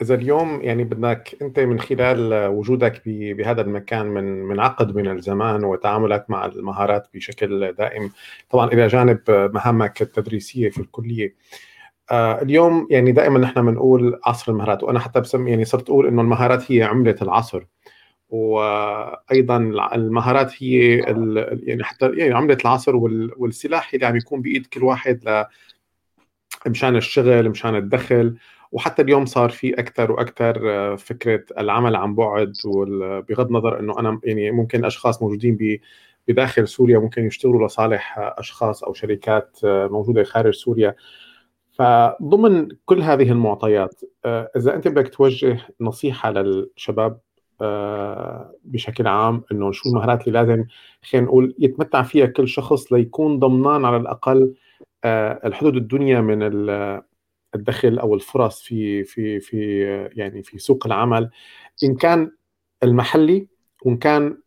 إذا اليوم يعني بدك أنت من خلال وجودك بهذا المكان من من عقد من الزمان وتعاملك مع المهارات بشكل دائم طبعا إلى جانب مهامك التدريسية في الكلية. آه، اليوم يعني دائما نحن بنقول عصر المهارات وأنا حتى بسمي يعني صرت أقول إنه المهارات هي عملة العصر. وأيضا المهارات هي يعني حتى يعني عملة العصر والسلاح اللي عم يكون بإيد كل واحد ل مشان الشغل مشان الدخل. وحتى اليوم صار في أكثر وأكثر آه، فكرة العمل عن بعد بغض النظر إنه أنا يعني ممكن أشخاص موجودين بداخل سوريا ممكن يشتغلوا لصالح أشخاص أو شركات آه، موجودة خارج سوريا. فضمن كل هذه المعطيات آه، إذا أنت بدك توجه نصيحة للشباب بشكل عام إنه شو المهارات اللي لازم خلينا نقول يتمتع فيها كل شخص ليكون ضمنان على الأقل الحدود الدنيا من الدخل أو الفرص في في في يعني في سوق العمل إن كان المحلي وإن كان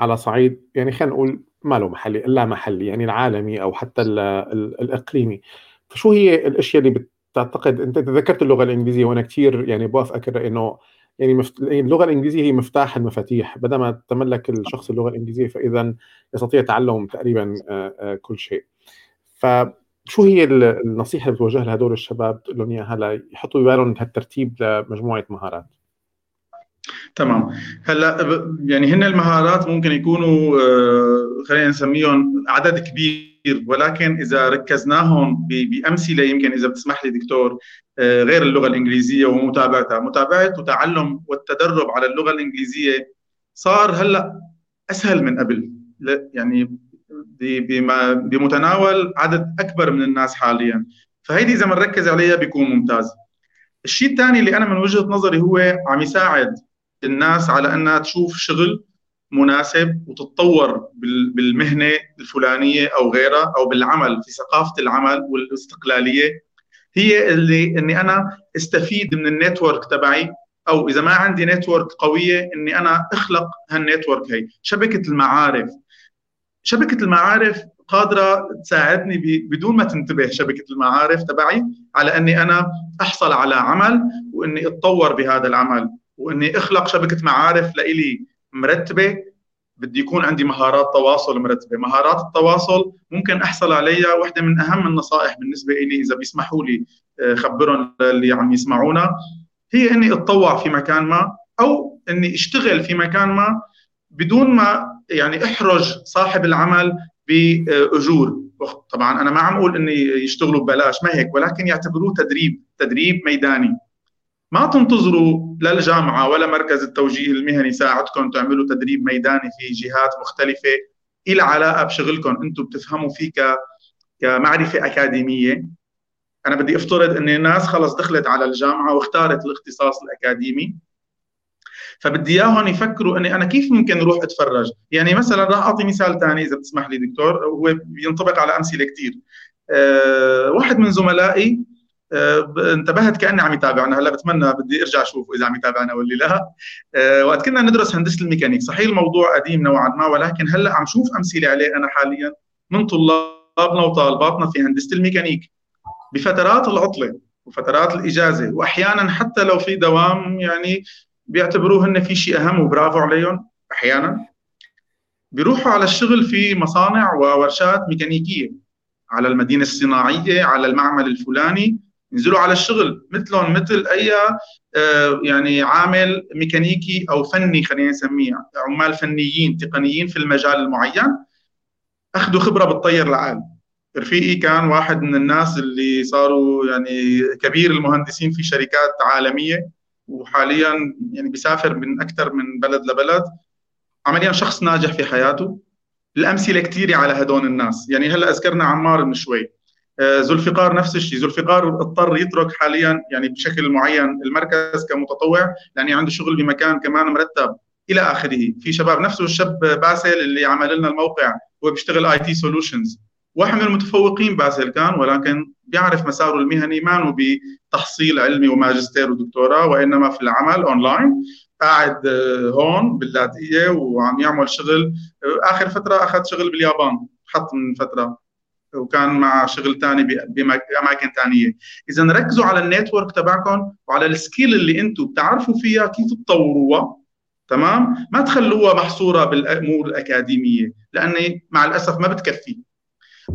على صعيد يعني خلينا نقول ما له محلي الا محلي يعني العالمي أو حتى الإقليمي. فشو هي الأشياء اللي بتعتقد؟ أنت ذكرت اللغة الإنجليزية وأنا كثير يعني بوافقك إنه يعني مفت... اللغة الإنجليزية هي مفتاح المفاتيح. بدل ما تملك الشخص اللغة الإنجليزية فإذا يستطيع تعلم تقريبا كل شيء. ف شو هي النصيحة اللي بتوجهها لهدول الشباب؟ تقول لهم إياها ليحطوا ببالهم هالترتيب لمجموعة مهارات؟ تمام. هلأ يعني هن المهارات ممكن يكونوا آه، خلينا نسميهم عدد كبير ولكن إذا ركزناهم بأمثلة يمكن إذا بتسمح لي دكتور آه، غير اللغة الإنجليزية ومتابعتها. متابعة وتعلم والتدرب على اللغة الإنجليزية صار هلأ أسهل من قبل. يعني بمتناول عدد أكبر من الناس حاليا. فهيدي إذا بنركز عليها بيكون ممتاز. الشيء الثاني اللي أنا من وجهة نظري هو عم يساعد الناس على أنها تشوف شغل مناسب وتتطور بالمهنة الفلانية أو غيرها أو بالعمل في ثقافة العمل والاستقلالية. هي اللي إني أنا أستفيد من النتورك تبعي أو إذا ما عندي network قوية إني أنا أخلق هال network هي. شبكة المعارف شبكة المعارف قادرة تساعدني بدون ما تنتبه شبكة المعارف تبعي على أني أنا أحصل على عمل وأني أتطور بهذا العمل وأني أخلق شبكة معارف لإلي مرتبة. بدي يكون عندي مهارات تواصل مرتبة، مهارات التواصل ممكن أحصل عليها واحدة من أهم النصائح بالنسبة لي إذا بيسمحوا لي آه، خبرهم اللي عم يسمعونا. هي إني أتطوع في مكان ما أو إني أشتغل في مكان ما بدون ما يعني احرج صاحب العمل بأجور. طبعا أنا ما عم أقول إني يشتغلوا ببلاش ما هيك ولكن يعتبروه تدريب تدريب ميداني. ما تنتظروا للجامعه ولا مركز التوجيه المهني يساعدكم تعملوا تدريب ميداني في جهات مختلفة إلى علاقة بشغلكم. أنتم بتفهموا فيه كمعرفة أكاديمية. أنا بدي أفترض ان الناس خلص دخلت على الجامعة واختارت الاختصاص الأكاديمي. فبدي إياهم يفكروا أني أنا كيف ممكن أروح أتفرج؟ يعني مثلا راح أعطي مثال ثاني إذا بتسمح لي دكتور هو بينطبق على أمثلة كثير أه واحد من زملائي أه انتبهت كأني عم يتابعنا هلأ بتمنى بدي أرجع اشوفه إذا عم يتابعنا ولا لا. أه وقت كنا ندرس هندسة الميكانيك صحيح الموضوع قديم نوعا ما ولكن هلأ عم شوف أمثلة عليه أنا حاليا من طلابنا وطالباتنا في هندسة الميكانيك. بفترات العطلة وفترات الإجازة واحيانا حتى لو في دوام يعني بيعتبروه هن في شيء أهم وبرافو عليهم أحيانا. بيروحوا على الشغل في مصانع وورشات ميكانيكية على المدينة الصناعية على المعمل الفلاني ينزلوا على الشغل مثلهم مثل أي آه، يعني عامل ميكانيكي أو فني خلينا نسميه عمال فنيين تقنيين في المجال المعين أخذوا خبرة بالطير العال رفيقي كان واحد من الناس اللي صاروا يعني كبير المهندسين في شركات عالمية. وحاليا يعني بيسافر من أكثر من بلد لبلد. عمليا شخص ناجح في حياته. الأمثلة كثيره على هدول الناس. يعني هلأ أذكرنا عمار من شوي. آه، ذوالفقار نفس الشيء. ذوالفقار اضطر يترك حاليا يعني بشكل معين المركز كمتطوع لأنه عنده شغل بمكان كمان مرتب إلى آخره. في شباب نفسه الشاب باسل اللي عمل لنا الموقع هو بيشتغل IT solutions واحد من المتفوقين باسل كان ولكن بيعرف مساره المهني ما بتحصيل علمي وماجستير ودكتوراه وإنما في العمل اونلاين قاعد آه، هون باللاذقيه وعم يعمل شغل. آه، آخر فترة أخذ شغل باليابان حط من فترة. وكان مع شغل ثاني بأماكن ثانية اذا ركزوا على ال network تبعكم وعلى ال skill اللي أنتم بتعرفوا فيها كيف تطوروها تمام؟ ما تخلوها محصورة بالأمور الأكاديمية لأني مع الأسف ما بتكفي.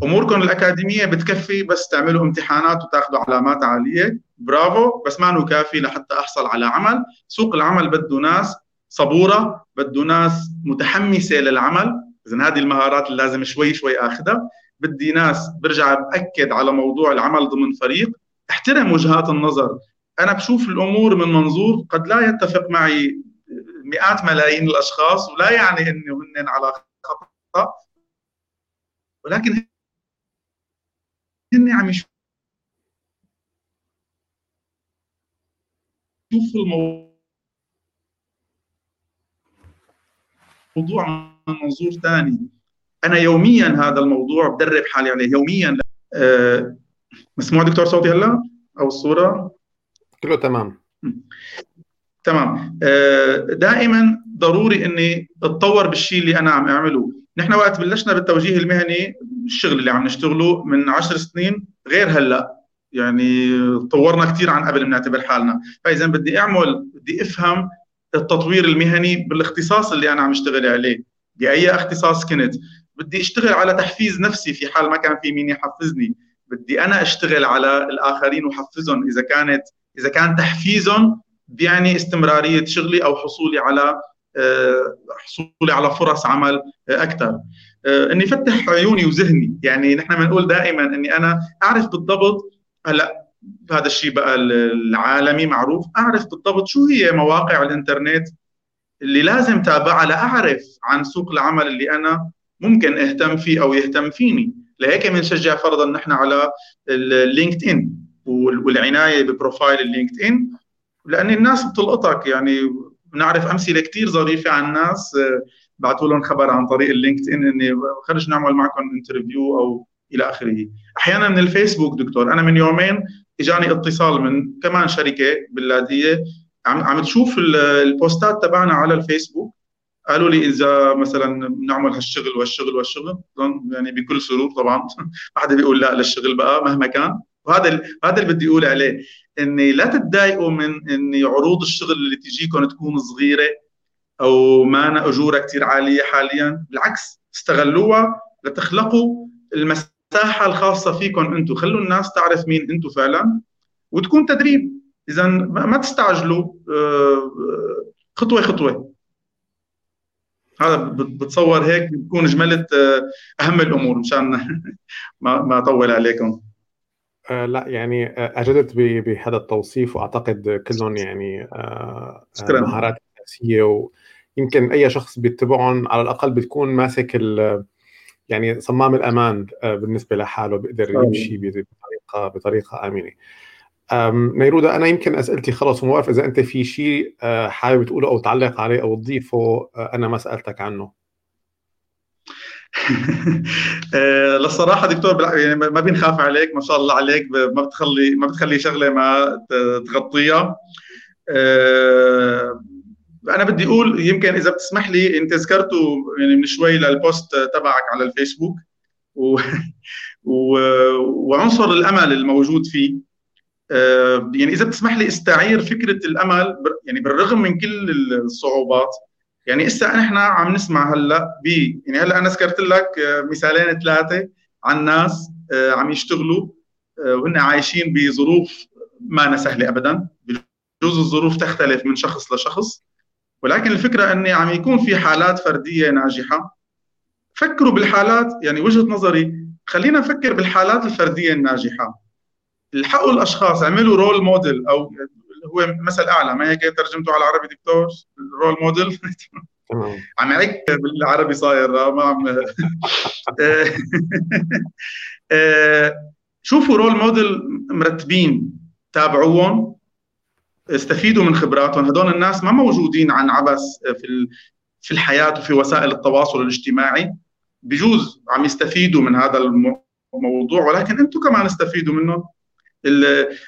أموركم الأكاديمية بتكفي بس تعملوا امتحانات وتاخذوا علامات عالية. برافو. بس ما كافي لحتى أحصل على عمل. سوق العمل بده ناس صبورة بده ناس متحمسة للعمل. اذا هذه المهارات اللي لازم شوي شوي اخذها بدي ناس برجع بأكد على موضوع العمل ضمن فريق. احترم وجهات النظر. أنا بشوف الأمور من منظور قد لا يتفق معي مئات ملايين الأشخاص ولا يعني إنه هن على خطأ. ولكن عم يشوفوا الموضوع من منظور ثاني أنا يوميا هذا الموضوع بدرب حالي عليه. يوميا أه مسموع دكتور صوتي هلا؟ أو الصورة؟ كله تمام. تمام. أه دائما ضروري إني أتطور بالشيء اللي أنا عم أعمله. نحن وقت بلشنا بالتوجيه المهني الشغل اللي عم نشتغله من عشر سنين غير هلأ. يعني طورنا كثير عن قبل بنعتبر حالنا. فاذا بدي أعمل بدي أفهم التطوير المهني بالاختصاص اللي أنا عم أشتغل عليه. بأي اختصاص كنت؟ بدي أشتغل على تحفيز نفسي في حال ما كان في مين يحفزني. بدي أنا أشتغل على الآخرين وحفزهم إذا كانت إذا كان تحفيزهم بيعني استمرارية شغلي أو حصولي على حصولي على فرص عمل أكثر إني فتح عيوني وذهني. يعني نحن بنقول دائما إني أنا أعرف بالضبط هلأ هذا الشيء بقى العالمي معروف. أعرف بالضبط شو هي مواقع الإنترنت اللي لازم تابعها لأعرف عن سوق العمل اللي أنا ممكن أهتم فيه أو يهتم فيني. لهيك بنشجع فرضا نحن على ال LinkedIn والعناية ب profile ال LinkedIn لأن الناس بتلقطك يعني بنعرف أمثلة كثير ظريفة عن ناس آه، بعثوا لهم خبر عن طريق ال LinkedIn إني خرج نعمل معكم interview أو إلى آخره. أحيانا من الفيسبوك دكتور أنا من يومين إجاني اتصال من كمان شركة بلادية. عم عم تشوف البوستات تبعنا على الفيسبوك. قالوا لي إذا مثلا نعمل هالشغل والشغل والشغل يعني بكل سرور طبعا. ما حدا بيقول لا للشغل بقى مهما كان. وهذا هذا اللي بدي أقول عليه. إني لا تتضايقوا من إني عروض الشغل اللي تجيكم تكون صغيرة أو ما اجورها كثير عالية حاليا. بالعكس استغلوها لتخلقوا المساحة الخاصة فيكم أنتم خلوا الناس تعرف مين أنتم فعلا وتكون تدريب. اذا ما تستعجلوا آه، خطوة خطوة. هذا بتصور هيك بكون جملت آه، أهم الأمور مشان ما ما أطول عليكم. آه لا يعني آه، أجدت بهذا التوصيف وأعتقد كلهم يعني آه مهارات اساسيه ويمكن أي شخص بيتبعهم على الأقل بتكون ماسك يعني صمام الأمان بالنسبة لحاله بيقدر يمشي بطريقة بطريقة آمنة. نيرودا أنا يمكن أسئلتي خلص وما بعرف إذا أنت في شيء حابب تقوله أو تعلق عليه أو تضيفه أنا ما سألتك عنه. للصراحة دكتور يعني ما بنخاف عليك ما شاء الله عليك ما بتخلي ما بتخلي شغلة ما تغطيها. أنا بدي أقول يمكن إذا بتسمح لي أنت ذكرته يعني من شوي للبوست تبعك على الفيسبوك و... و... وعنصر الأمل الموجود فيه. آه، يعني إذا بتسمح لي استعير فكرة الأمل يعني بالرغم من كل الصعوبات يعني هسه نحن عم نسمع هلأ ب يعني هلأ أنا ذكرت لك آه، مثالين ثلاثة عن ناس آه، عم يشتغلوا وهن عايشين بظروف ما سهلة ابدا. بجوز الظروف تختلف من شخص لشخص. ولكن الفكرة إني عم يكون في حالات فردية ناجحة. فكروا بالحالات يعني وجهة نظري خلينا نفكر بالحالات الفردية الناجحة. الحقوا الأشخاص اعملوا role model أو هو مثل أعلى. ما هيك ترجمته على العربي دكتور؟ ال role model عم عليك بالعربي صاير ما عم آه، شوفوا role model مرتبين. تابعوهم استفيدوا من خبراتهم. هدول الناس ما موجودين عن عبث في في الحياة وفي وسائل التواصل الاجتماعي. بجوز عم يستفيدوا من هذا الموضوع ولكن أنتم كمان استفيدوا منه.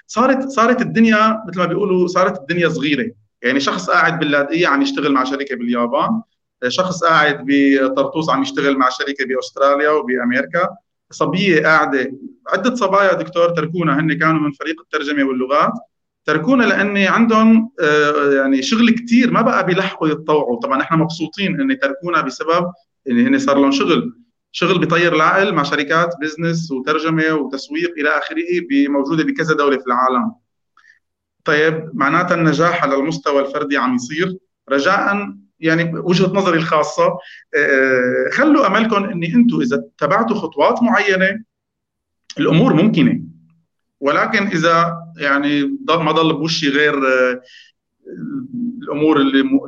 صارت صارت الدنيا مثل ما بيقولوا صارت الدنيا صغيرة. يعني شخص قاعد باللاذقيه عم يشتغل مع شركة باليابان. شخص قاعد بطرطوس عم يشتغل مع شركة بأستراليا وبأمريكا. صبية قاعدة. عدة صبايا دكتور تركونا هن كانوا من فريق الترجمة واللغات. تركونا لأن عندهم آه، يعني شغل كثير ما بقى بيلحقوا يتطوعوا. طبعا إحنا مبسوطين إن تركونا بسبب إن هن صار لهم شغل. شغل بيطير العقل مع شركات بزنس وترجمة وتسويق إلى آخره موجوده بكذا دولة في العالم. طيب معناتها النجاح على المستوى الفردي عم يصير رجاء يعني وجهة نظري الخاصة آه، خلوا أملكم إني أنتم إذا اتبعتوا خطوات معينة الأمور ممكنة ولكن إذا يعني ما ضل بوشي غير آه، الأمور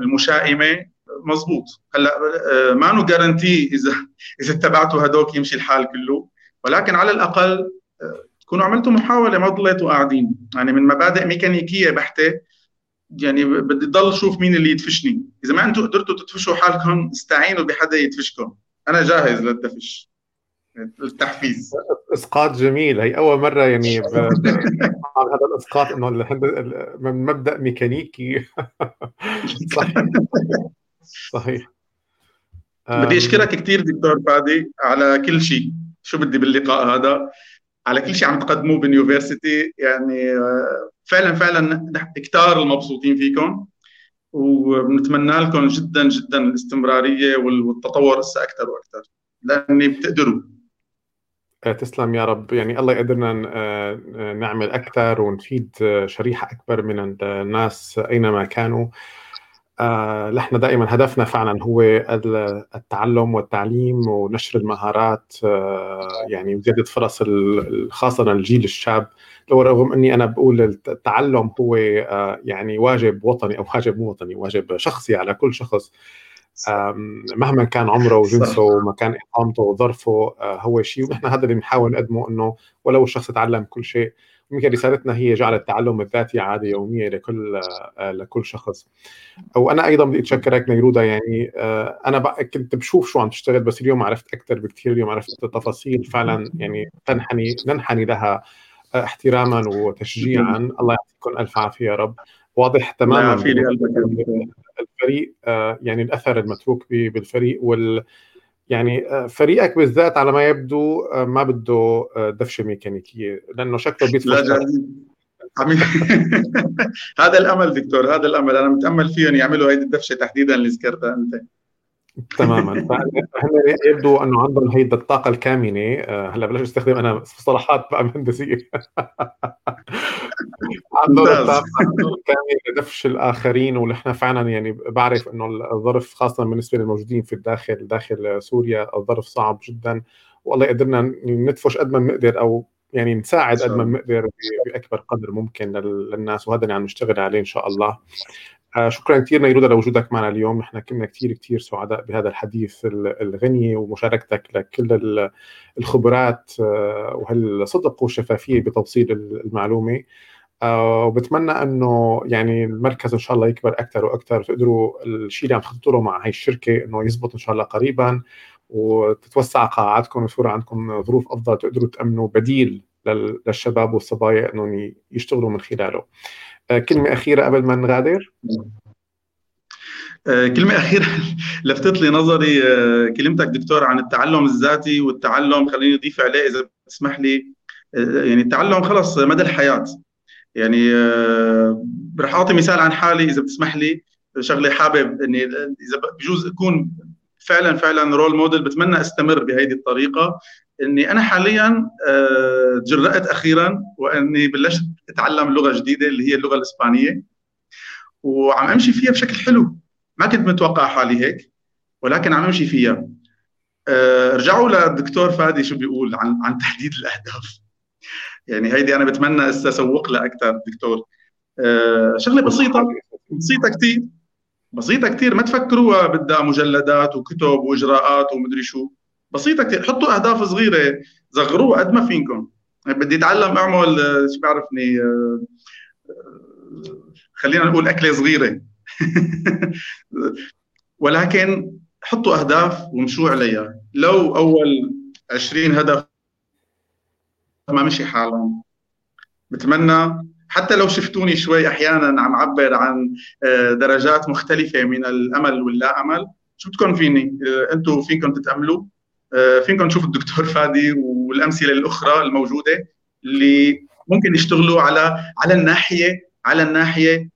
المشائمة مزبوط هلا آه، ما نو جارنتي اذا إذا اتبعتوا هدوك يمشي الحال كله. ولكن على الأقل آه، تكونوا عملتوا محاولة ما ضليتوا قاعدين. يعني من مبادئ ميكانيكية بحتة يعني بدي ضل شوف مين اللي يدفشني. إذا ما أنتم قدرتوا تدفشوا حالكم استعينوا بحدا يدفشكم. أنا جاهز للدفش. التحفيز إسقاط جميل. هي أول مرة يعني هذا الإسقاط إنه من مبدأ ميكانيكي. صحيح. صحيح. بدي أشكرك كثير دكتور فادي على كل شيء. شو بدي باللقاء هذا؟ على كل شيء عم تقدموه باليونيفرسيتي. يعني آه، فعلا فعلا كثار المبسوطين فيكم. وبنتمنى لكم جدا جدا الاستمرارية والتطور هسه أكثر وأكثر لأني بتقدروا. تسلم يا رب. يعني الله يقدرنا نعمل أكثر ونفيد شريحة أكبر من الناس أينما كانوا. آه، نحن دائما هدفنا فعلا هو التعلم والتعليم ونشر المهارات آه، يعني وزيادة فرص خاصة الجيل الشاب. لو رغم إني أنا بقول التعلم هو آه، يعني واجب وطني أو واجب مو وطني واجب شخصي على كل شخص. مهما كان عمره وجنسه ومكان إقامته وظرفه هو شيء. ونحن هذا اللي بنحاول نقدمه إنه ولو الشخص تعلم كل شيء يمكن رسالتنا هي جعل التعلم الذاتي عادة يومية لكل آه، لكل شخص. وأنا أيضا بدي أتشكرك نيرودا يعني آه، أنا كنت بشوف شو عم تشتغل بس اليوم عرفت أكثر بكثير اليوم عرفت التفاصيل فعلا يعني تنحني ننحني لها آه، احتراما وتشجيعا. الله يعطيكم ألف عافية يا رب. واضح تماما الفريق يعني الأثر المتروك بالفريق وال يعني آه، فريقك بالذات على ما يبدو آه، ما بده آه، دفشة ميكانيكية لأنه شكله بيدفع. هذا الأمل دكتور هذا الأمل. أنا متأمل فيهم يعملوا هيدي الدفشة تحديدا اللي ذكرتها أنت. تماما. فهم يبدو أنه عندهم هيدا الطاقة الكامنة؟ هلأ بلاش أستخدم أنا مصطلحات بقى مهندسية. الكامنه لدفش الآخرين ونحن فعلا يعني بعرف إنه الظرف خاصة بالنسبة للموجودين في الداخل داخل سوريا الظرف صعب جدا. والله قدرنا ندفش قد ما بنقدر أو يعني نساعد قد ما بنقدر بأكبر قدر ممكن للناس وهذا اللي عم نشتغل عليه إن شاء الله. آه، شكرا كثير نيرودا لوجودك معنا اليوم. نحن كنا كثير كثير سعداء بهذا الحديث الغني ومشاركتك لكل الخبرات آه، وهالصدق والشفافية بتوصيل المعلومة. وبتمنى إنه يعني المركز إن شاء الله يكبر أكثر وأكثر وتقدروا الشيء اللي عم تخططوا له مع هي الشركة إنه يزبط إن شاء الله قريبا وتتوسع قاعاتكم ويصير عندكم ظروف أفضل تقدروا تأمنوا بديل للشباب والصبايا إنهم يشتغلوا من خلاله. آه، كلمة أخيرة قبل ما نغادر؟ آه، كلمة أخيرة لفتت لي نظري آه، كلمتك دكتور عن التعلم الذاتي والتعلم خليني أضيف عليه إذا تسمح لي. يعني التعلم خلص مدى الحياة. يعني رح أعطي مثال عن حالي إذا بتسمح لي. شغلة حابب إني إذا بجوز أكون فعلا فعلا رول موديل بتمنى أستمر بهذه الطريقة. إني أنا حاليا تجرأت أخيرا وإني بلشت أتعلم لغة جديدة اللي هي اللغة الإسبانية. وعم أمشي فيها بشكل حلو. ما كنت متوقع حالي هيك ولكن عم أمشي فيها. أه رجعوا للدكتور فادي شو بيقول عن عن تحديد الأهداف. يعني هيدي أنا بتمنى اسوق لها أكثر دكتور. أه شغلة بسيطة بسيطة كثير بسيطة كثير ما تفكروها بدها مجلدات وكتب وإجراءات ومدري شو. بسيطة كثير حطوا أهداف صغيرة صغروها قد ما فيكم بدي أتعلم أعمل شو بعرفني آه، خلينا نقول أكلة صغيرة. ولكن حطوا أهداف ومشوا عليها. لو أول 20 هدف ما مشي حالهم. بتمنى حتى لو شفتوني شوي أحيانا عم عبر عن آه، درجات مختلفة من الأمل واللا امل شو بدكم فيني؟ آه، أنتم فيكم تتأملوا؟ آه، فيكم تشوفوا الدكتور فادي والأمثلة الأخرى الموجودة اللي ممكن يشتغلوا على على الناحية على الناحية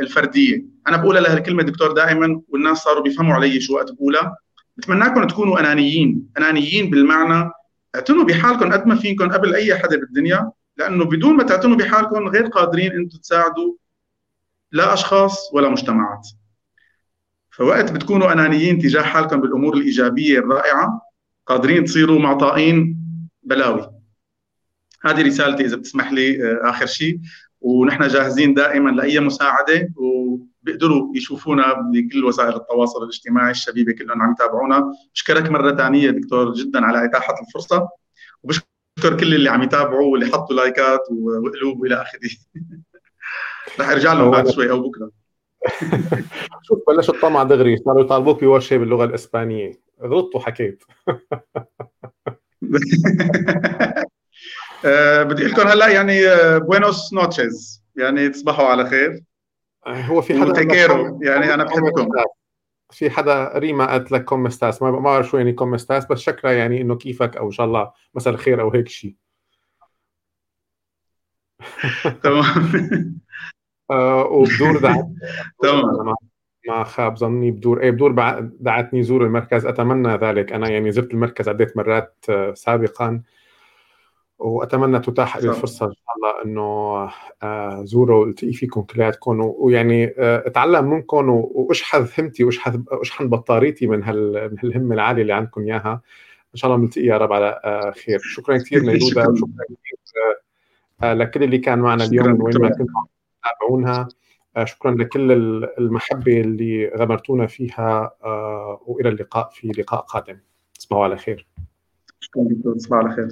الفردية. أنا بقولها لهالكلمة دكتور دائما والناس صاروا بيفهموا علي شو وقت بقولها. بتمناكم تكونوا أنانيين. أنانيين بالمعنى اعتنوا بحالكم قد ما فيكم قبل أي حدا بالدنيا لأنه بدون ما تعتنوا بحالكم غير قادرين أنتم تساعدوا لا أشخاص ولا مجتمعات. فوقت بتكونوا أنانيين تجاه حالكم بالأمور الإيجابية الرائعة قادرين تصيروا معطائين بلاوي. هذه رسالتي إذا بتسمح لي آه، آخر شيء ونحن جاهزين دائما لأي مساعدة وبيقدروا يشوفونا بكل وسائل التواصل الاجتماعي الشبيبة كلهم عم يتابعونا. بشكرك مرة ثانية دكتور جدا على إتاحة الفرصة وبشكر كل اللي عم يتابعوا واللي حطوا لايكات وقلوب وإلى آخره. رح أرجع لهم بعد شوي أو بكرة. شوف بلش الطمع دغري صاروا يطالبوك بوجه باللغة الإسبانية. غلطت وحكيت. آه، بدي أقول لكم هلا يعني buenas آه، noches يعني تصبحوا على خير. آه، هو في حدا te quiero يعني أنا بحبكم. في حدا ريما قالت لك cómo estás ما بعرف شو يعني cómo estás بس شكلها يعني إنه كيفك أو إن شاء الله مساء الخير أو هيك شيء تمام. وبدور دعت تمام. ما خاب ظني بدور. إيه بدور دعتني زور المركز. أتمنى ذلك. أنا يعني زرت المركز عدة مرات سابقا. وأتمنى تتاح لي الفرصة إن شاء الله إنه آه، زوروا والتقي فيكم كلياتكم ويعني آه، أتعلم منكم وأشحذ همتي وأشحذ أشحن بطاريتي من هال من هالهمه العاليه اللي عندكم إياها. إن شاء الله بنلتقي يا رب على آه، خير. شكرا كثير نيرودا وشكرا كثير لكل اللي كان معنا اليوم وين ما كنتم تتابعونها شكرا لكل المحبة اللي غمرتونا فيها وإلى اللقاء في لقاء قادم. تصبحوا على خير. شكرا دكتور تصبحوا على خير.